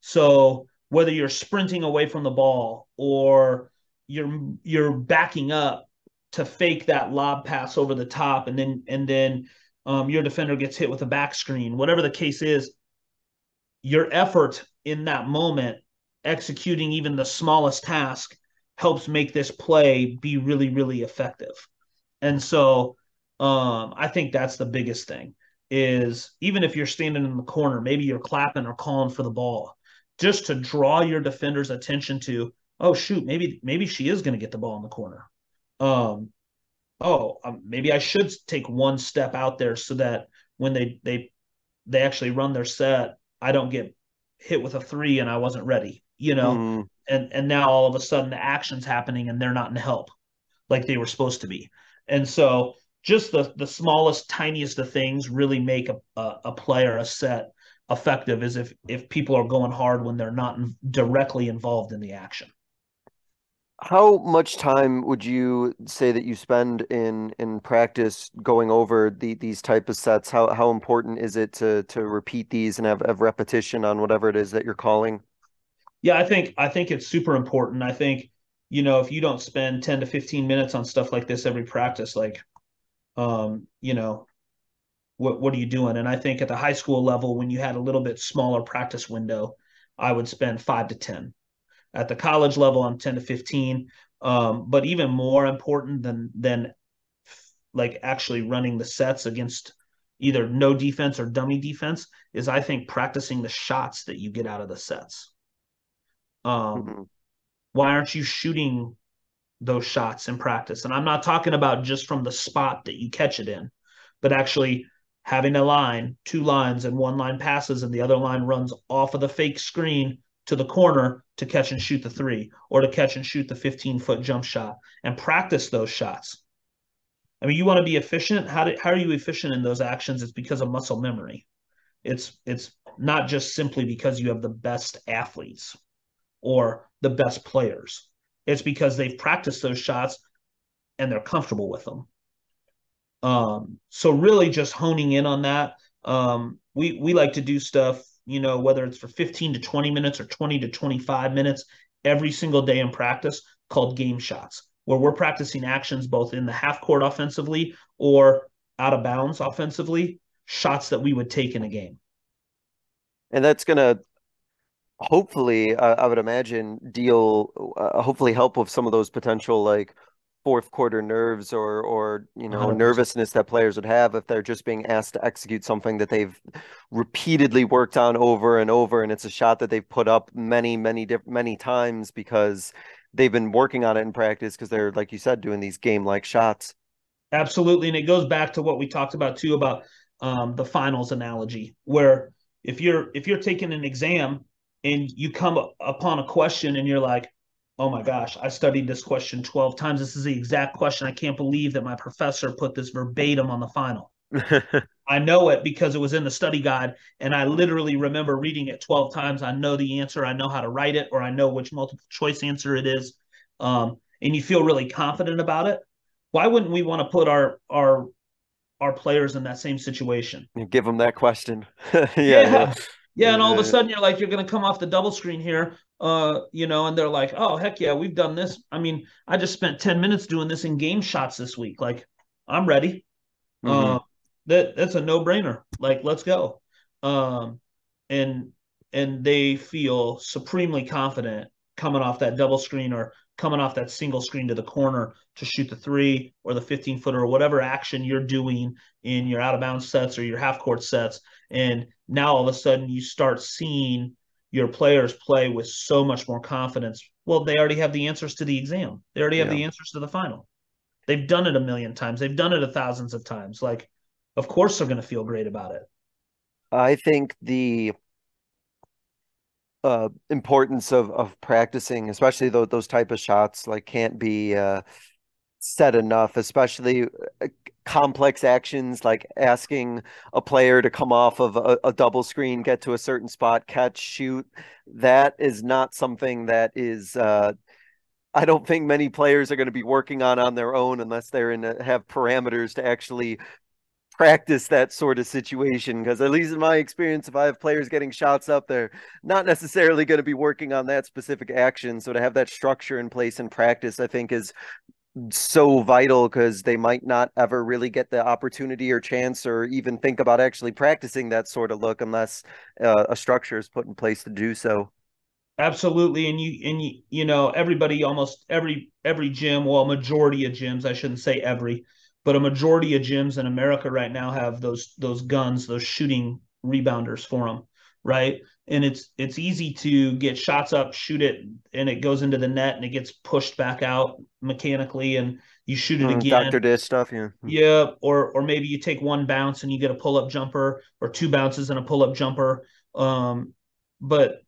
So whether you're sprinting away from the ball or you're you're backing up to fake that lob pass over the top and then and then um, your defender gets hit with a back screen whatever the case is your effort in that moment executing even the smallest task helps make this play be really really effective. And so um, i think that's the biggest thing is even if you're standing in the corner maybe you're clapping or calling for the ball just to draw your defender's attention to, oh shoot, maybe maybe she is going to get the ball in the corner. Um, oh, um, maybe I should take one step out there so that when they they they actually run their set, I don't get hit with a three and I wasn't ready, you know. Mm. And and now all of a sudden the action's happening and they're not in help like they were supposed to be. And so just the the smallest, tiniest of things really make a, a, a player a set effective is if if people are going hard when they're not directly involved in the action.
How much time would you say that you spend in in practice going over the these type of sets? How how important is it to to repeat these and have, have repetition on whatever it is that you're calling?
Yeah, I think I think it's super important. I think you know if you don't spend 10 to 15 minutes on stuff like this every practice like um you know what what are you doing? And I think at the high school level, when you had a little bit smaller practice window, I would spend five to ten. At the college level, I'm ten to fifteen. Um, but even more important than than like actually running the sets against either no defense or dummy defense is I think practicing the shots that you get out of the sets. Um, mm-hmm. Why aren't you shooting those shots in practice. And I'm not talking about just from the spot that you catch it in, but actually having a line, two lines, and one line passes, and the other line runs off of the fake screen to the corner to catch and shoot the three or to catch and shoot the 15 foot jump shot and practice those shots. I mean, you want to be efficient. How, do, how are you efficient in those actions? It's because of muscle memory. It's it's not just simply because you have the best athletes or the best players. It's because they've practiced those shots and they're comfortable with them. Um, so really just honing in on that. Um, we we like to do stuff, you know, whether it's for 15 to 20 minutes or 20 to 25 minutes every single day in practice called game shots, where we're practicing actions both in the half court offensively or out of bounds offensively, shots that we would take in a game.
And that's going to hopefully, uh, I would imagine, deal, uh, hopefully help with some of those potential like fourth quarter nerves or or you know 100%. nervousness that players would have if they're just being asked to execute something that they've repeatedly worked on over and over and it's a shot that they've put up many many diff- many times because they've been working on it in practice because they're like you said doing these game like shots
absolutely and it goes back to what we talked about too about um, the finals analogy where if you're if you're taking an exam and you come upon a question and you're like oh my gosh, I studied this question 12 times. This is the exact question. I can't believe that my professor put this verbatim on the final. [laughs] I know it because it was in the study guide, and I literally remember reading it 12 times. I know the answer, I know how to write it, or I know which multiple choice answer it is. Um, and you feel really confident about it. Why wouldn't we want to put our our our players in that same situation?
Give them that question. [laughs]
yeah. yeah. Yeah, and all of a sudden you're like, you're going to come off the double screen here, uh, you know, and they're like, oh heck yeah, we've done this. I mean, I just spent ten minutes doing this in game shots this week. Like, I'm ready. Mm-hmm. Uh, that that's a no brainer. Like, let's go. Um, and and they feel supremely confident coming off that double screen or coming off that single screen to the corner to shoot the three or the 15 footer or whatever action you're doing in your out of bounds sets or your half court sets. And now all of a sudden you start seeing your players play with so much more confidence. Well, they already have the answers to the exam, they already have yeah. the answers to the final. They've done it a million times, they've done it a thousands of times. Like, of course, they're going to feel great about it.
I think the uh, importance of of practicing, especially those those type of shots, like can't be uh, said enough. Especially uh, complex actions like asking a player to come off of a, a, double screen, get to a certain spot, catch, shoot. That is not something that is. Uh, I don't think many players are going to be working on on their own unless they're in a, have parameters to actually practice that sort of situation because at least in my experience if i have players getting shots up they're not necessarily going to be working on that specific action so to have that structure in place in practice i think is so vital because they might not ever really get the opportunity or chance or even think about actually practicing that sort of look unless uh, a structure is put in place to do so.
Absolutely and you and you you know everybody almost every every gym well majority of gyms i shouldn't say every but a majority of gyms in America right now have those those guns, those shooting rebounders for them, right? And it's it's easy to get shots up, shoot it, and it goes into the net and it gets pushed back out mechanically, and you shoot it mm, again.
Doctor Dish stuff, yeah.
Yeah, or or maybe you take one bounce and you get a pull up jumper, or two bounces and a pull up jumper. Um, but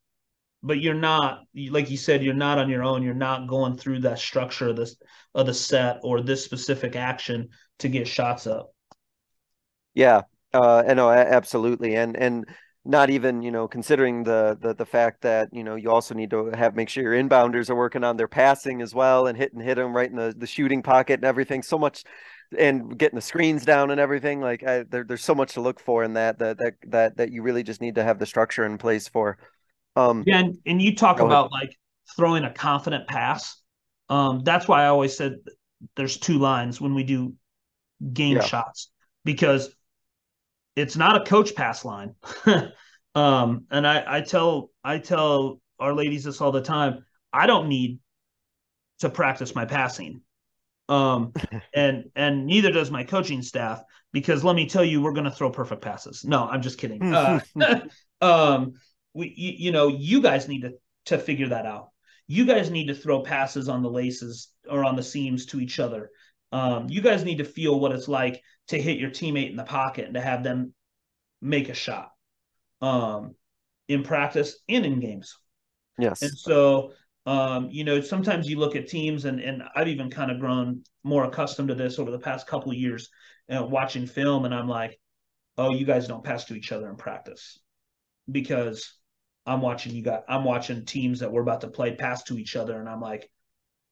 but you're not like you said you're not on your own. You're not going through that structure of this of the set or this specific action to get shots up.
Yeah. Uh and no absolutely. And and not even you know considering the, the the fact that you know you also need to have make sure your inbounders are working on their passing as well and hit and hit them right in the, the shooting pocket and everything. So much and getting the screens down and everything like I, there, there's so much to look for in that that that that that you really just need to have the structure in place for
um, yeah, and, and you talk about ahead. like throwing a confident pass. Um, that's why I always said there's two lines when we do game yeah. shots because it's not a coach pass line. [laughs] um, and I, I tell I tell our ladies this all the time. I don't need to practice my passing. Um, [laughs] and and neither does my coaching staff because let me tell you, we're going to throw perfect passes. No, I'm just kidding. [laughs] Uh, um, we you, you know you guys need to to figure that out you guys need to throw passes on the laces or on the seams to each other. Um, you guys need to feel what it's like to hit your teammate in the pocket and to have them make a shot um, in practice and in games.
Yes.
And so, um, you know, sometimes you look at teams, and and I've even kind of grown more accustomed to this over the past couple of years, uh, watching film, and I'm like, oh, you guys don't pass to each other in practice because I'm watching you got I'm watching teams that we're about to play pass to each other, and I'm like,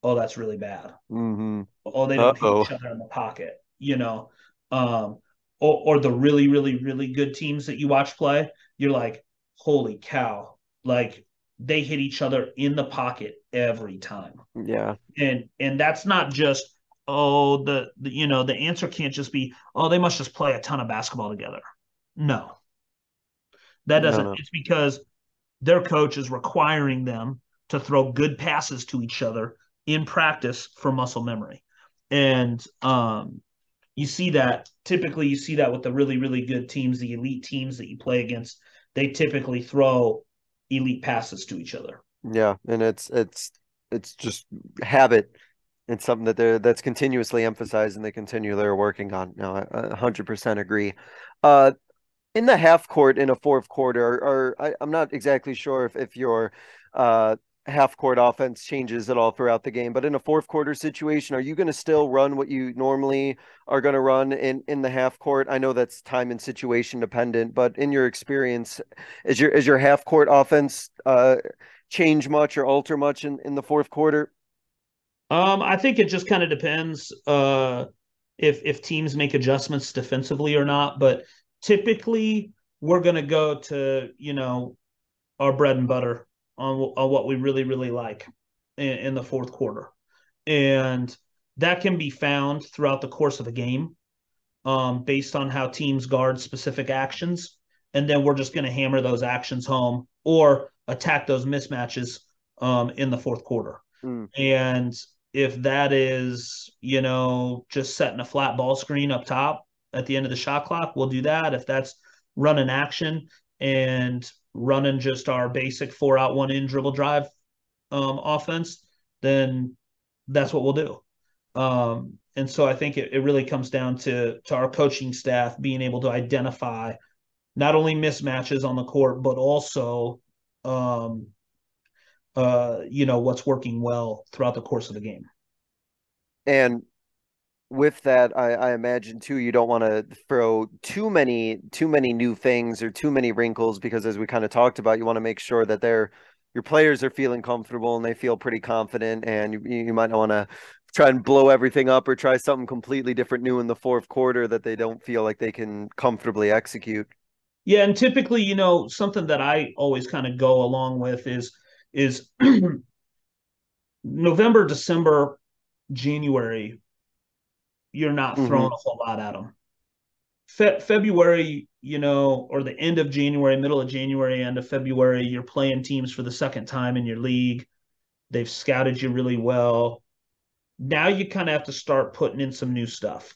oh, that's really bad.
Mm-hmm.
Oh, they don't hit each other in the pocket, you know. Um, or, or the really, really, really good teams that you watch play, you're like, holy cow, like they hit each other in the pocket every time.
Yeah.
And and that's not just oh the, the you know the answer can't just be oh they must just play a ton of basketball together. No. That doesn't no, no. it's because their coach is requiring them to throw good passes to each other in practice for muscle memory. And um you see that typically you see that with the really really good teams the elite teams that you play against they typically throw elite passes to each other.
Yeah and it's it's it's just habit. It's something that they're that's continuously emphasized and they continue they're working on. No i 100% agree. Uh in the half court in a fourth quarter or, I, am not exactly sure if, if you're uh half court offense changes at all throughout the game. But in a fourth quarter situation, are you going to still run what you normally are going to run in in the half court? I know that's time and situation dependent, but in your experience, is your is your half court offense uh, change much or alter much in in the fourth quarter?
Um, I think it just kind of depends uh, if if teams make adjustments defensively or not. But typically, we're going to go to you know our bread and butter on, on what we really, really like in, in the fourth quarter. And that can be found throughout the course of a game um, based on how teams guard specific actions. And then we're just going to hammer those actions home or attack those mismatches um, in the fourth quarter. Mm. And if that is, you know, just setting a flat ball screen up top at the end of the shot clock, we'll do that. If that's run an action and running just our basic four out one in dribble drive um, offense, then that's what we'll do. Um, and so I think it, it really comes down to to our coaching staff being able to identify not only mismatches on the court, but also um, uh, you know what's working well throughout the course of the game.
And with that, I, I imagine too, you don't want to throw too many too many new things or too many wrinkles because, as we kind of talked about, you want to make sure that they're your players are feeling comfortable and they feel pretty confident, and you, you might not want to try and blow everything up or try something completely different new in the fourth quarter that they don't feel like they can comfortably execute.
Yeah, and typically, you know, something that I always kind of go along with is is [clears throat] November, December, January you're not mm-hmm. throwing a whole lot at them. Fe- February, you know, or the end of January, middle of January, end of February, you're playing teams for the second time in your league. They've scouted you really well. Now you kind of have to start putting in some new stuff.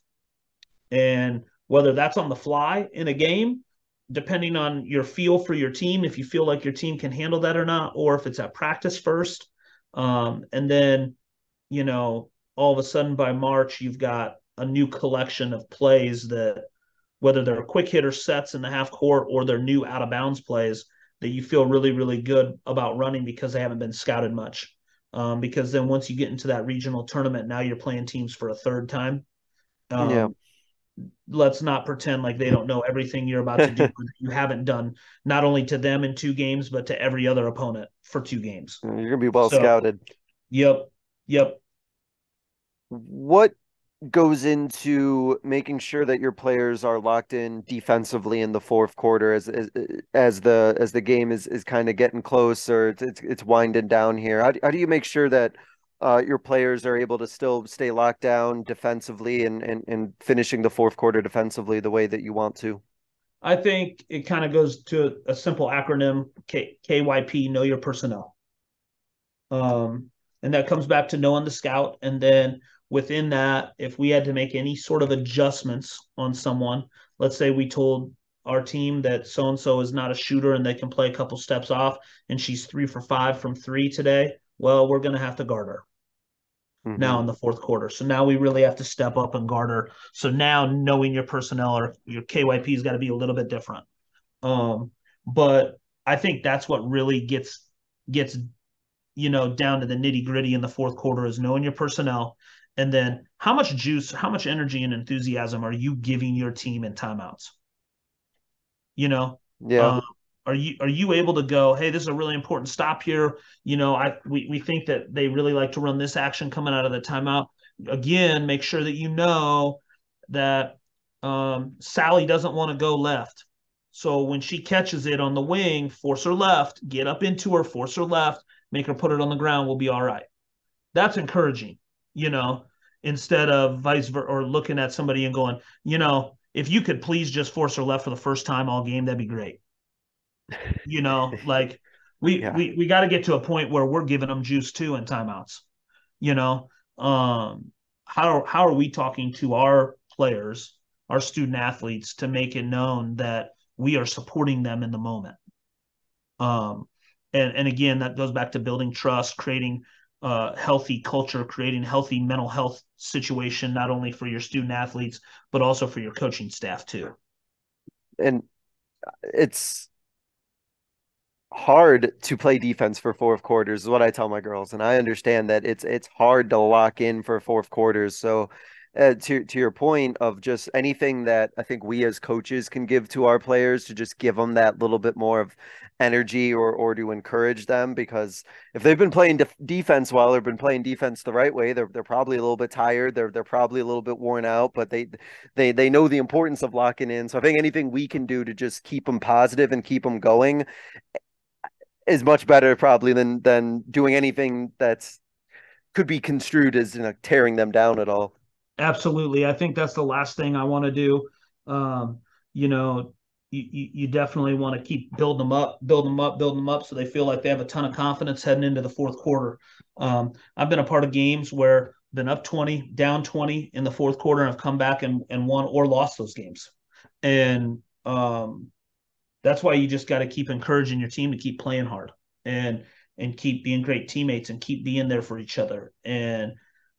And whether that's on the fly in a game, depending on your feel for your team, if you feel like your team can handle that or not, or if it's at practice first. Um, and then, you know, all of a sudden by March, you've got a new collection of plays that whether they're quick hitter sets in the half court or they're new out of bounds plays that you feel really really good about running because they haven't been scouted much. Um, because then once you get into that regional tournament now you're playing teams for a third time. Um, yeah. let's not pretend like they don't know everything you're about to do [laughs] you haven't done not only to them in two games but to every other opponent for two games.
You're gonna be well so, scouted.
yep yep.
What goes into making sure that your players are locked in defensively in the fourth quarter as as, as the as the game is is kind of getting closer it's, it's it's winding down here. How do, how do you make sure that uh, your players are able to still stay locked down defensively and, and and finishing the fourth quarter defensively the way that you want to?
I think it kind of goes to a simple acronym K- kyp know your personnel. Um and that comes back to knowing the scout and then within that, if we had to make any sort of adjustments on someone, let's say we told our team that so and so is not a shooter and they can play a couple steps off and she's three for five from three today, Well, we're going to have to guard her mm-hmm. now in the fourth quarter. So now we really have to step up and guard her. So now knowing your personnel or your KYP's got to be a little bit different. Um, but I think that's what really gets gets you know down to the nitty gritty in the fourth quarter is knowing your personnel and then how much juice, how much energy and enthusiasm are you giving your team in timeouts? You know,
yeah. Um,
are you are you able to go hey this is a really important stop here. You know i we, we think that they really like to run this action coming out of the timeout. Again make sure that you know that um, sally doesn't want to go left. So when she catches it on the wing force her left get up into her force her left make her put it on the ground we'll be all right. That's encouraging you know instead of vice versa or looking at somebody and going you know if you could please just force her left for the first time all game that'd be great you know, [laughs] like we yeah. we we got to get to a point where we're giving them juice too in timeouts. You know, um, how how are we talking to our players, our student athletes, to make it known that we are supporting them in the moment? Um, and and again, that goes back to building trust, creating uh, healthy culture, creating healthy mental health situation, not only for your student athletes but also for your coaching staff too.
And it's hard to play defense for fourth quarters is what I tell my girls, and I understand that it's it's hard to lock in for fourth quarters. So, uh, to to your point of just anything that I think we as coaches can give to our players to just give them that little bit more of energy or or to encourage them because if they've been playing def- defense well they've been playing defense the right way they're they're probably a little bit tired they're they're probably a little bit worn out but they they they know the importance of locking in so I think anything we can do to just keep them positive and keep them going is much better probably than than doing anything that's could be construed as you know, tearing them down at all.
Absolutely, I think that's the last thing I want to do. Um, you know, you, you definitely want to keep build them up, build them up, build them up, so they feel like they have a ton of confidence heading into the fourth quarter. Um, I've been a part of games where been up 20, down 20 in the fourth quarter, and I've come back and, and won or lost those games. And um, that's why you just got to keep encouraging your team to keep playing hard and and keep being great teammates and keep being there for each other and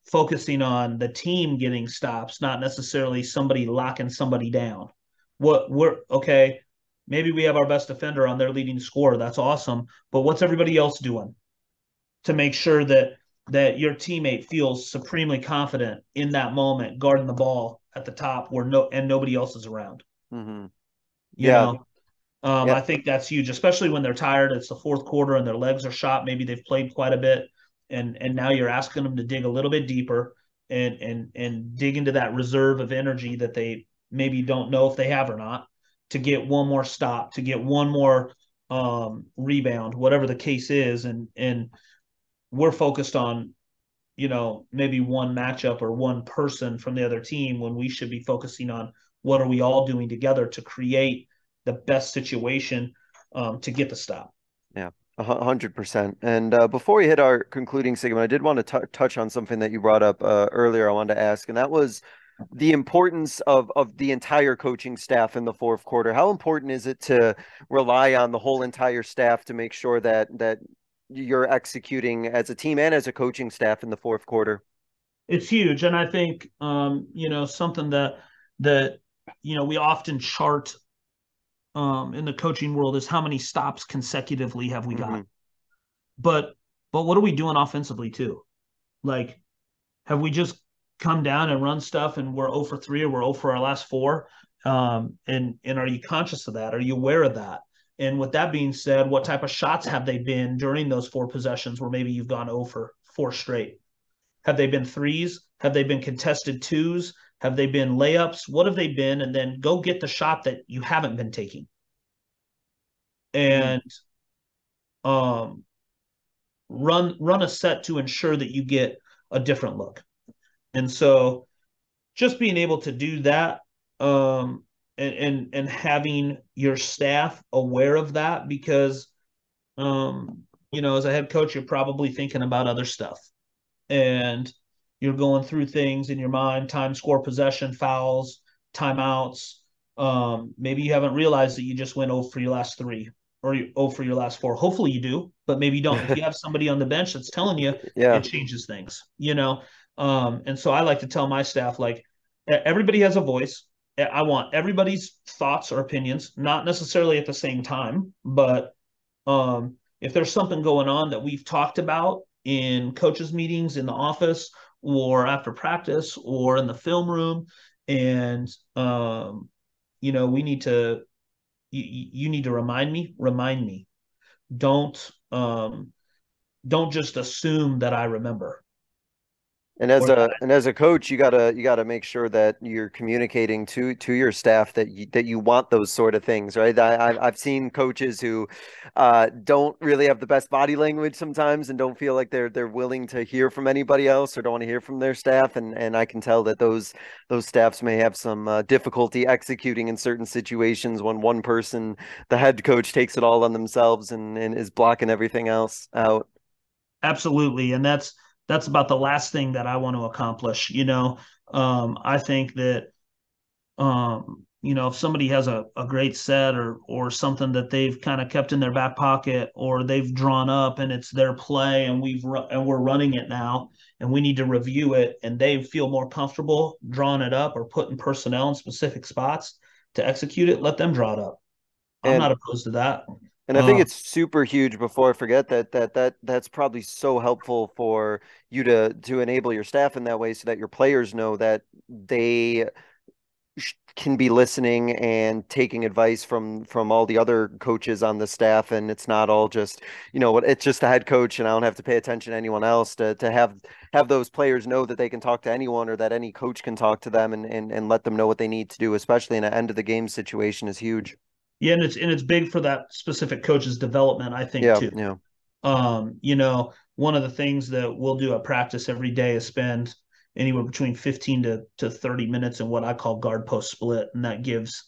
focusing on the team getting stops, not necessarily somebody locking somebody down. What we're okay, maybe we have our best defender on their leading scorer. That's awesome. But what's everybody else doing to make sure that that your teammate feels supremely confident in that moment, guarding the ball at the top where no and nobody else is around.
Mm-hmm. yeah. Know?
Um, yep. I think that's huge, especially when they're tired. It's the fourth quarter and their legs are shot. Maybe they've played quite a bit, and and now you're asking them to dig a little bit deeper and and and dig into that reserve of energy that they maybe don't know if they have or not to get one more stop, to get one more um, rebound, whatever the case is, and and we're focused on you know maybe one matchup or one person from the other team when we should be focusing on what are we all doing together to create the best situation um, to get the stop.
Yeah. Hundred percent. And uh, before we hit our concluding segment, I did want to t- touch on something that you brought up uh, earlier. I wanted to ask, and that was the importance of of the entire coaching staff in the fourth quarter. How important is it to rely on the whole entire staff to make sure that that you're executing as a team and as a coaching staff in the fourth quarter?
It's huge, and I think um, you know something that that you know we often chart um, in the coaching world is how many stops consecutively have we got. Mm-hmm. But but what are we doing offensively too? Like, have we just come down and run stuff and we're 0 for 3 or we're 0 for our last four? Um, and and are you conscious of that? Are you aware of that? And with that being said, what type of shots have they been during those four possessions where maybe you've gone over four straight? Have they been threes? Have they been contested twos? Have they been layups? What have they been? And then go get the shot that you haven't been taking. And um, run run a set to ensure that you get a different look. And so just being able to do that um, and, and and having your staff aware of that because um, you know as a head coach you're probably thinking about other stuff and you're going through things in your mind time score possession fouls timeouts um, maybe you haven't realized that you just went over for your last three or you 0 for your last four. Hopefully you do, but maybe you don't. if you [laughs] have somebody on the bench that's telling you,
yeah.
it changes things, you know? Um, and so I like to tell my staff, like, everybody has a voice. I want everybody's thoughts or opinions, not necessarily at the same time, but um, if there's something going on that we've talked about in coaches' meetings in the office or after practice or in the film room, and um, you know, we need to you, you need to remind me, remind me. Don't um, don't just assume that I remember.
And as a and as a coach, you gotta you gotta make sure that you're communicating to to your staff that you, that you want those sort of things, right? I, I've seen coaches who uh, don't really have the best body language sometimes, and don't feel like they're they're willing to hear from anybody else or don't want to hear from their staff, and and I can tell that those those staffs may have some uh, difficulty executing in certain situations when one person, the head coach, takes it all on themselves and and is blocking everything else out.
Absolutely, and that's that's about the last thing that I want to accomplish. You know, um, I think that, um, you know, if somebody has a, a great set or or something that they've kind of kept in their back pocket or they've drawn up and it's their play and we've ru- and we're running it now and we need to review it and they feel more comfortable drawing it up or putting personnel in specific spots to execute it, let them draw it up. I'm and, not opposed to that.
And I think uh, it's super huge before I forget that that that that's probably so helpful for you to to enable your staff in that way so that your players know that they can be listening and taking advice from from all the other coaches on the staff and it's not all just you know it's just the head coach and I don't have to pay attention to anyone else to to have have those players know that they can talk to anyone or that any coach can talk to them and and, and let them know what they need to do especially in an end of the game situation is huge.
Yeah, and it's and it's big for that specific coach's development, I think
yeah,
too.
Yeah.
Um, you know, one of the things that we'll do at practice every day is spend anywhere between 15 to, to 30 minutes in what I call guard post split. And that gives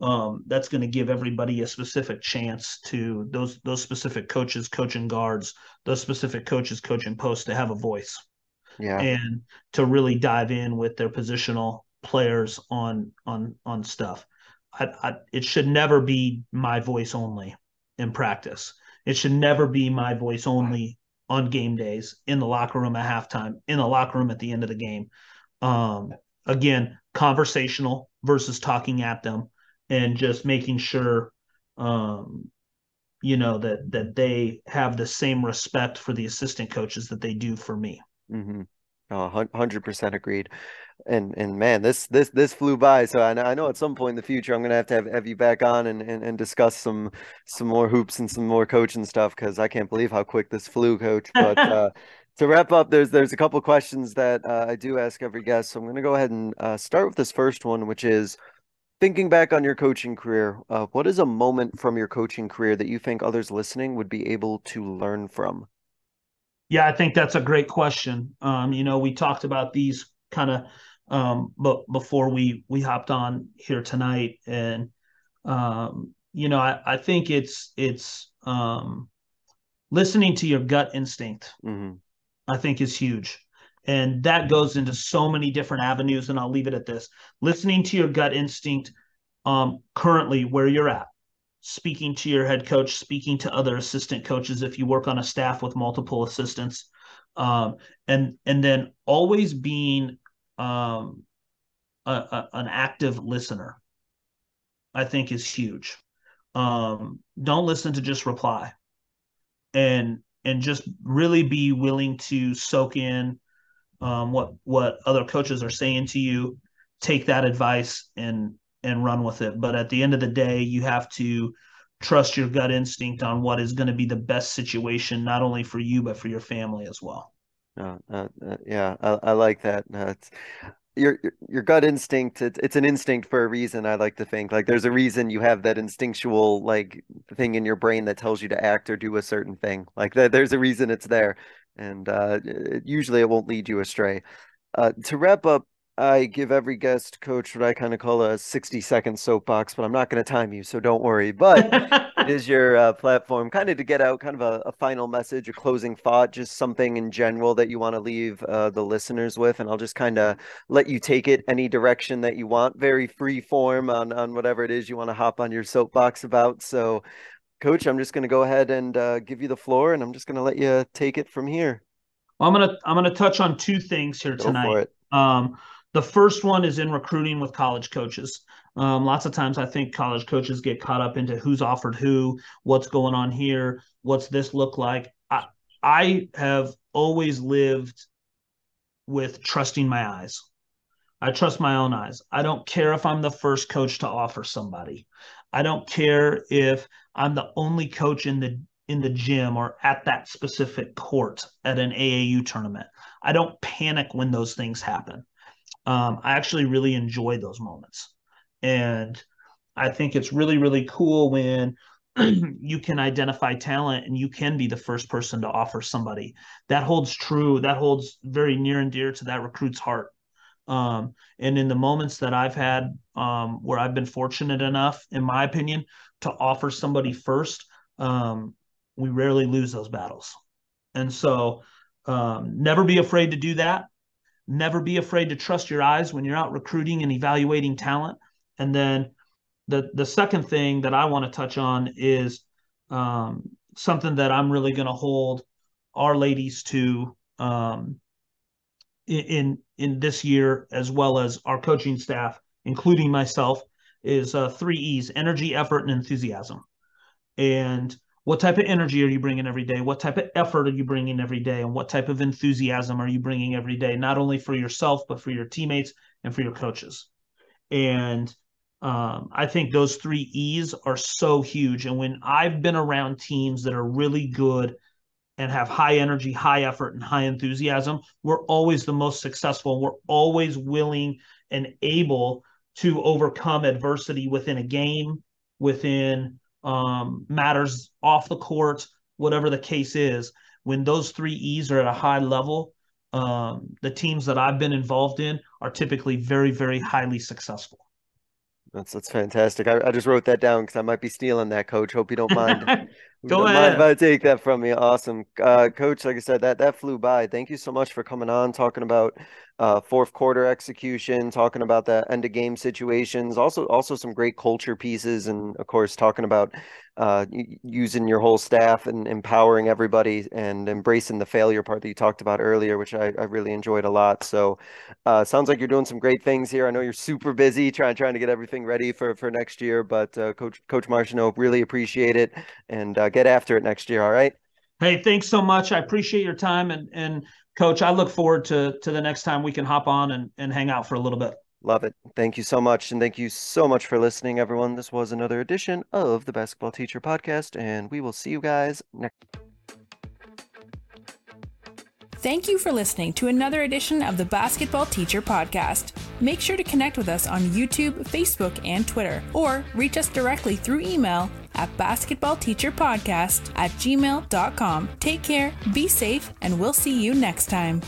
um that's going to give everybody a specific chance to those those specific coaches coaching guards, those specific coaches coaching post to have a voice.
Yeah.
And to really dive in with their positional players on on on stuff. I, I, it should never be my voice only in practice. It should never be my voice only on game days, in the locker room at halftime, in the locker room at the end of the game. Um, again, conversational versus talking at them, and just making sure, um, you know, that that they have the same respect for the assistant coaches that they do for me.
Mm-hmm. Oh, hundred percent agreed and and man, this this this flew by. So I know, I know at some point in the future I'm gonna have to have, have you back on and, and, and discuss some some more hoops and some more coaching stuff because I can't believe how quick this flew, coach. But [laughs] uh, to wrap up, there's there's a couple questions that uh, I do ask every guest. So I'm gonna go ahead and uh, start with this first one, which is thinking back on your coaching career. Uh, what is a moment from your coaching career that you think others listening would be able to learn from?
Yeah, I think that's a great question. Um, you know, we talked about these kind of um, but before we we hopped on here tonight, and um, you know, I, I think it's it's um, listening to your gut instinct.
Mm-hmm.
I think is huge. And that goes into so many different avenues. And I'll leave it at this listening to your gut instinct um, currently where you're at, speaking to your head coach, speaking to other assistant coaches if you work on a staff with multiple assistants. Um, and and then always being um, a, a, an active listener, I think is huge. Um, don't listen to just reply, and and just really be willing to soak in um, what what other coaches are saying to you. Take that advice and and run with it. But at the end of the day, you have to trust your gut instinct on what is going to be the best situation, not only for you but for your family as well.
Uh, yeah, I, I, like that. It's your your gut instinct. It's it's an instinct for a reason. I like to think like there's a reason you have that instinctual like thing in your brain that tells you to act or do a certain thing. Like that, there's a reason it's there, and uh, usually it won't lead you astray. Uh, to wrap up, I give every guest coach what I kind of call a 60 second soapbox, but I'm not going to time you, so don't worry. But [laughs] is your uh, platform kind of to get out kind of a, a, final message, a closing thought, just something in general that you want to leave uh, the listeners with. And I'll just kind of let you take it any direction that you want, very free form on, on whatever it is you want to hop on your soapbox about. So Coach, I'm just going to go ahead and uh, give you the floor, and I'm just going to let you take it from here.
Well, I'm gonna I'm gonna touch on two things here
Go
tonight.
for it.
Um, the first one is in recruiting with college coaches. Um, lots of times I think college coaches get caught up into who's offered who, what's going on here, what's this look like. I, I have always lived with trusting my eyes. I trust my own eyes. I don't care if I'm the first coach to offer somebody. I don't care if I'm the only coach in the in the gym or at that specific court at an AAU tournament. I don't panic when those things happen. Um, I actually really enjoy those moments. And I think it's really, really cool when [clears throat] you can identify talent and you can be the first person to offer somebody. That holds true. That holds very near and dear to that recruit's heart. Um, and in the moments that I've had um, where I've been fortunate enough, in my opinion, to offer somebody first, um, we rarely lose those battles. And so um, never be afraid to do that. Never be afraid to trust your eyes when you're out recruiting and evaluating talent. And then the the second thing that I want to touch on is um, something that I'm really going to hold our ladies to um, in in this year, as well as our coaching staff, including myself, is uh, three E's: energy, effort, and enthusiasm. And what type of energy are you bringing every day? What type of effort are you bringing every day? And what type of enthusiasm are you bringing every day, not only for yourself, but for your teammates and for your coaches? And um, I think those three E's are so huge. And when I've been around teams that are really good and have high energy, high effort, and high enthusiasm, we're always the most successful. We're always willing and able to overcome adversity within a game, within um, matters off the court, whatever the case is. When those three E's are at a high level, um, the teams that I've been involved in are typically very, very highly successful.
That's that's fantastic. I, I just wrote that down because I might be stealing that, Coach. Hope you don't mind. [laughs]
Go
don't mind
ahead.
if I take that from you. Awesome, uh, Coach. Like I said, that that flew by. Thank you so much for coming on, talking about uh, fourth quarter execution, talking about the end of game situations. Also, also some great culture pieces, and of course, talking about uh, using your whole staff and empowering everybody and embracing the failure part that you talked about earlier, which I, I really enjoyed a lot. So, uh, sounds like you're doing some great things here. I know you're super busy trying trying to get everything ready for for next year, but uh, Coach Coach Marchino, really appreciate it and uh, get after it next year. All right.
Hey, thanks so much. I appreciate your time and and coach, I look forward to to the next time we can hop on and and hang out for a little bit.
Love it. Thank you so much. And thank you so much for listening, everyone. This was another edition of the Basketball Teacher Podcast, and we will see you guys next.
Thank you for listening to another edition of the Basketball Teacher Podcast. Make sure to connect with us on YouTube, Facebook, and Twitter, or reach us directly through email at basketballteacherpodcast at gmail.com. Take care, be safe, and we'll see you next time.